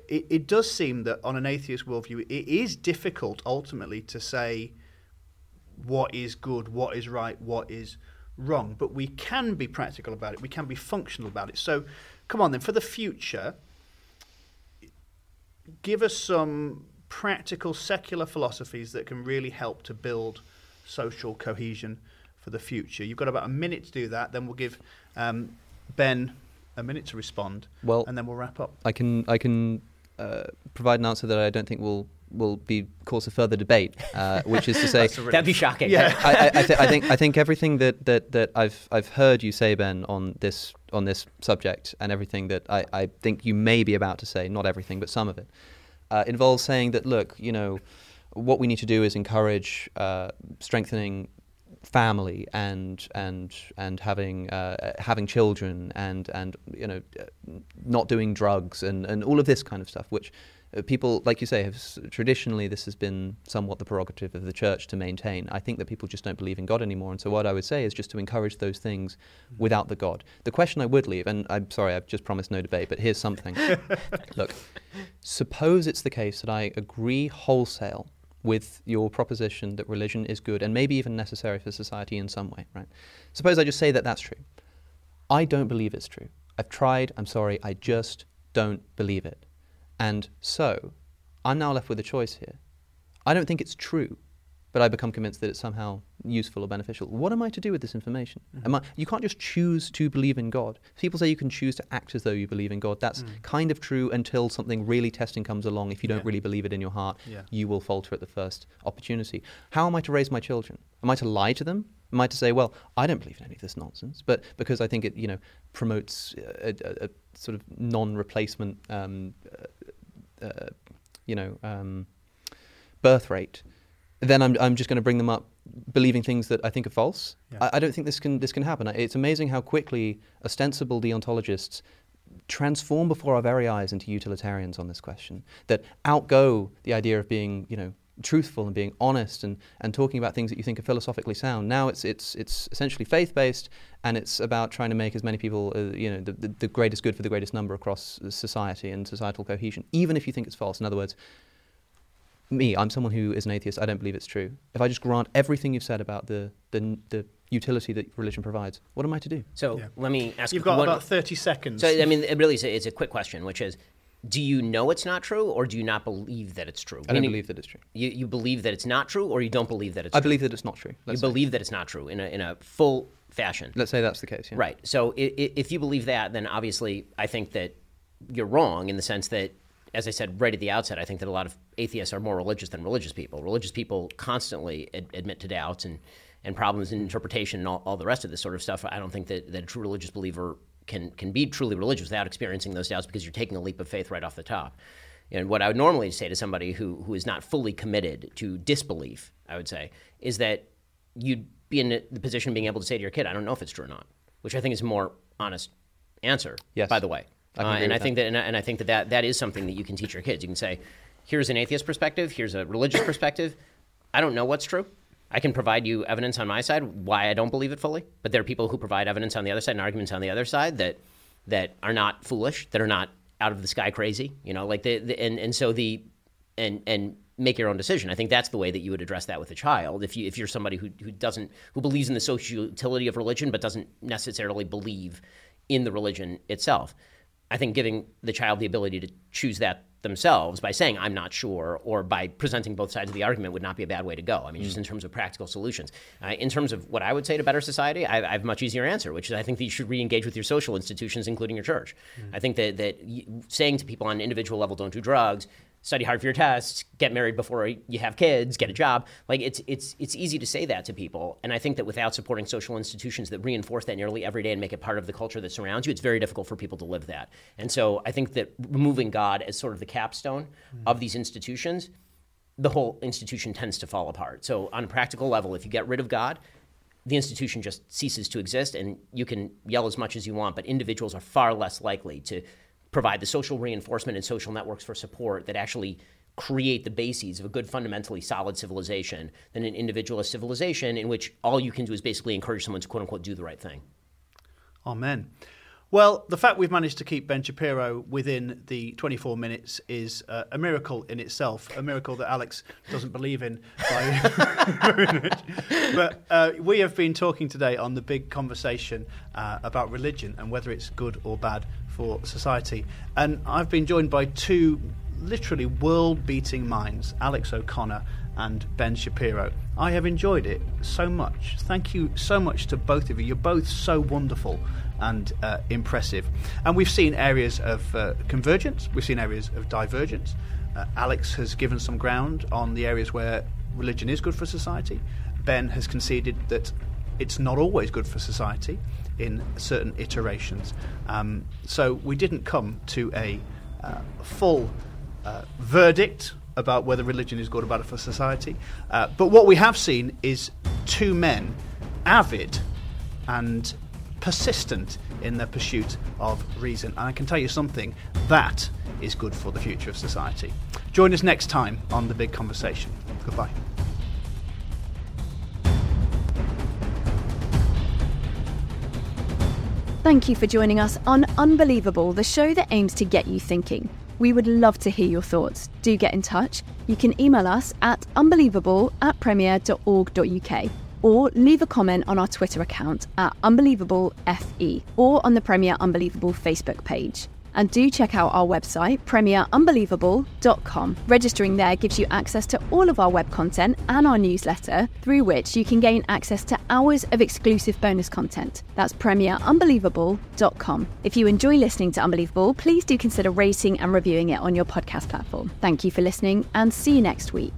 it, it does seem that on an atheist worldview, it is difficult ultimately to say what is good, what is right, what is wrong. But we can be practical about it. We can be functional about it. So, come on then, for the future, give us some practical secular philosophies that can really help to build social cohesion for the future. You've got about a minute to do that. Then we'll give um, Ben a minute to respond. Well, and then we'll wrap up. I can I can uh, provide an answer that I don't think will will be cause of further debate, uh, which is to say that'd be shocking. Yeah. I, I, I, th- I think I think everything that, that, that I've I've heard you say, Ben, on this on this subject, and everything that I, I think you may be about to say, not everything, but some of it, uh, involves saying that look, you know, what we need to do is encourage uh, strengthening family and and and having uh, having children and and you know uh, not doing drugs and, and all of this kind of stuff, which Uh, people, like you say, have traditionally this has been somewhat the prerogative of the church to maintain. I think that people just don't believe in God anymore, and so what I would say is just to encourage those things mm-hmm. without the God. The question I would leave, and I'm sorry, I've just promised no debate, but here's something. Look, suppose it's the case that I agree wholesale with your proposition that religion is good and maybe even necessary for society in some way, right? Suppose I just say that that's true. I don't believe it's true. I've tried, I'm sorry, I just don't believe it. And so, I'm now left with a choice here. I don't think it's true, but I become convinced that it's somehow useful or beneficial. What am I to do with this information? Mm-hmm. Am I, you can't just choose to believe in God. People say you can choose to act as though you believe in God. That's mm. kind of true until something really testing comes along. If you don't Yeah. really believe it in your heart, Yeah. you will falter at the first opportunity. How am I to raise my children? Am I to lie to them? Am I to say, well, I don't believe in any of this nonsense, but because I think it, you know, promotes a, a, a sort of non-replacement, um, uh, uh, you know, um, birth rate, then I'm, I'm just going to bring them up believing things that I think are false. Yeah. I, I don't think this can this can happen. It's amazing how quickly ostensible deontologists transform before our very eyes into utilitarians on this question that outgo the idea of being you know truthful and being honest and, and talking about things that you think are philosophically sound now it's it's it's essentially faith based and it's about trying to make as many people uh, you know the, the, the greatest good for the greatest number across society and societal cohesion even if you think it's false in other words me, I'm someone who is an atheist. I don't believe it's true. If I just grant everything you've said about the the, the utility that religion provides, what am I to do? So Yeah. let me ask you. You've got one, about 30 seconds. So I mean, it really is a, it's a quick question, which is, do you know it's not true, or do you not believe that it's true? I don't Meaning, believe that it's true. You, you believe that it's not true, or you don't believe that it's true. I true? believe that it's not true. You Let's say. believe that it's not true in a, in a full fashion. Let's say that's the case. Yeah. Right. So i- i- if you believe that, then obviously I think that you're wrong in the sense that, as I said right at the outset, I think that a lot of atheists are more religious than religious people. Religious people constantly ad- admit to doubts and, and problems in interpretation and all, all the rest of this sort of stuff. I don't think that, that a true religious believer can, can be truly religious without experiencing those doubts because you're taking a leap of faith right off the top. And what I would normally say to somebody who, who is not fully committed to disbelief, I would say, is that you'd be in the position of being able to say to your kid, I don't know if it's true or not, which I think is a more honest answer, Yes. by the way. I Uh, and I with think that, and I, and I think that, that that is something that you can teach your kids. You can say, here's an atheist perspective, here's a religious perspective. I don't know what's true. I can provide you evidence on my side why I don't believe it fully, but there are people who provide evidence on the other side and arguments on the other side that that are not foolish, that are not out of the sky crazy. You know, like the, the and and so the and and make your own decision. I think that's the way that you would address that with a child. If you if you're somebody who who doesn't who believes in the social utility of religion but doesn't necessarily believe in the religion itself. I think giving the child the ability to choose that themselves by saying I'm not sure or by presenting both sides of the argument would not be a bad way to go. I mean, just in terms of practical solutions. Uh, in terms of what I would say to better society, I, I have a much easier answer, which is I think that you should re-engage with your social institutions, including your church. I think that that saying to people on an individual level, don't do drugs, study hard for your tests, get married before you have kids, get a job. Like it's it's it's easy to say that to people, and I think that without supporting social institutions that reinforce that nearly every day and make it part of the culture that surrounds you, it's very difficult for people to live that. And so I think that removing God as sort of the capstone hmm. of these institutions, the whole institution tends to fall apart. So on a practical level, if you get rid of God, the institution just ceases to exist and you can yell as much as you want but individuals are far less likely to provide the social reinforcement and social networks for support that actually create the bases of a good fundamentally solid civilization than an individualist civilization in which all you can do is basically encourage someone to quote unquote do the right thing Amen. Well, the fact we've managed to keep Ben Shapiro within the 24 minutes is uh, a miracle in itself, a miracle that Alex doesn't believe in. But uh, we have been talking today on the big conversation uh, about religion and whether it's good or bad for society. And I've been joined by two literally world beating minds, Alex O'Connor and Ben Shapiro. I have enjoyed it so much. Thank you so much to both of you. You're both so wonderful and uh, impressive. And we've seen areas of uh, convergence, we've seen areas of divergence. Uh, Alex has given some ground on the areas where religion is good for society. Ben has conceded that it's not always good for society in certain iterations. Um, so we didn't come to a uh, full uh, verdict about whether religion is good or bad for society. Uh, but what we have seen is two men avid and persistent in their pursuit of reason. And I can tell you something that is good for the future of society. Join us next time on The Big Conversation. Goodbye. Thank you for joining us on Unbelievable, the show that aims to get you thinking. We would love to hear your thoughts. Do get in touch. You can email us at unbelievable at premier.org.uk or leave a comment on our Twitter account at unbelievablefe or on the Premier Unbelievable Facebook page. And do check out our website, premierunbelievable.com. Registering there gives you access to all of our web content and our newsletter, through which you can gain access to hours of exclusive bonus content. That's premierunbelievable.com. If you enjoy listening to Unbelievable, please do consider rating and reviewing it on your podcast platform. Thank you for listening and see you next week.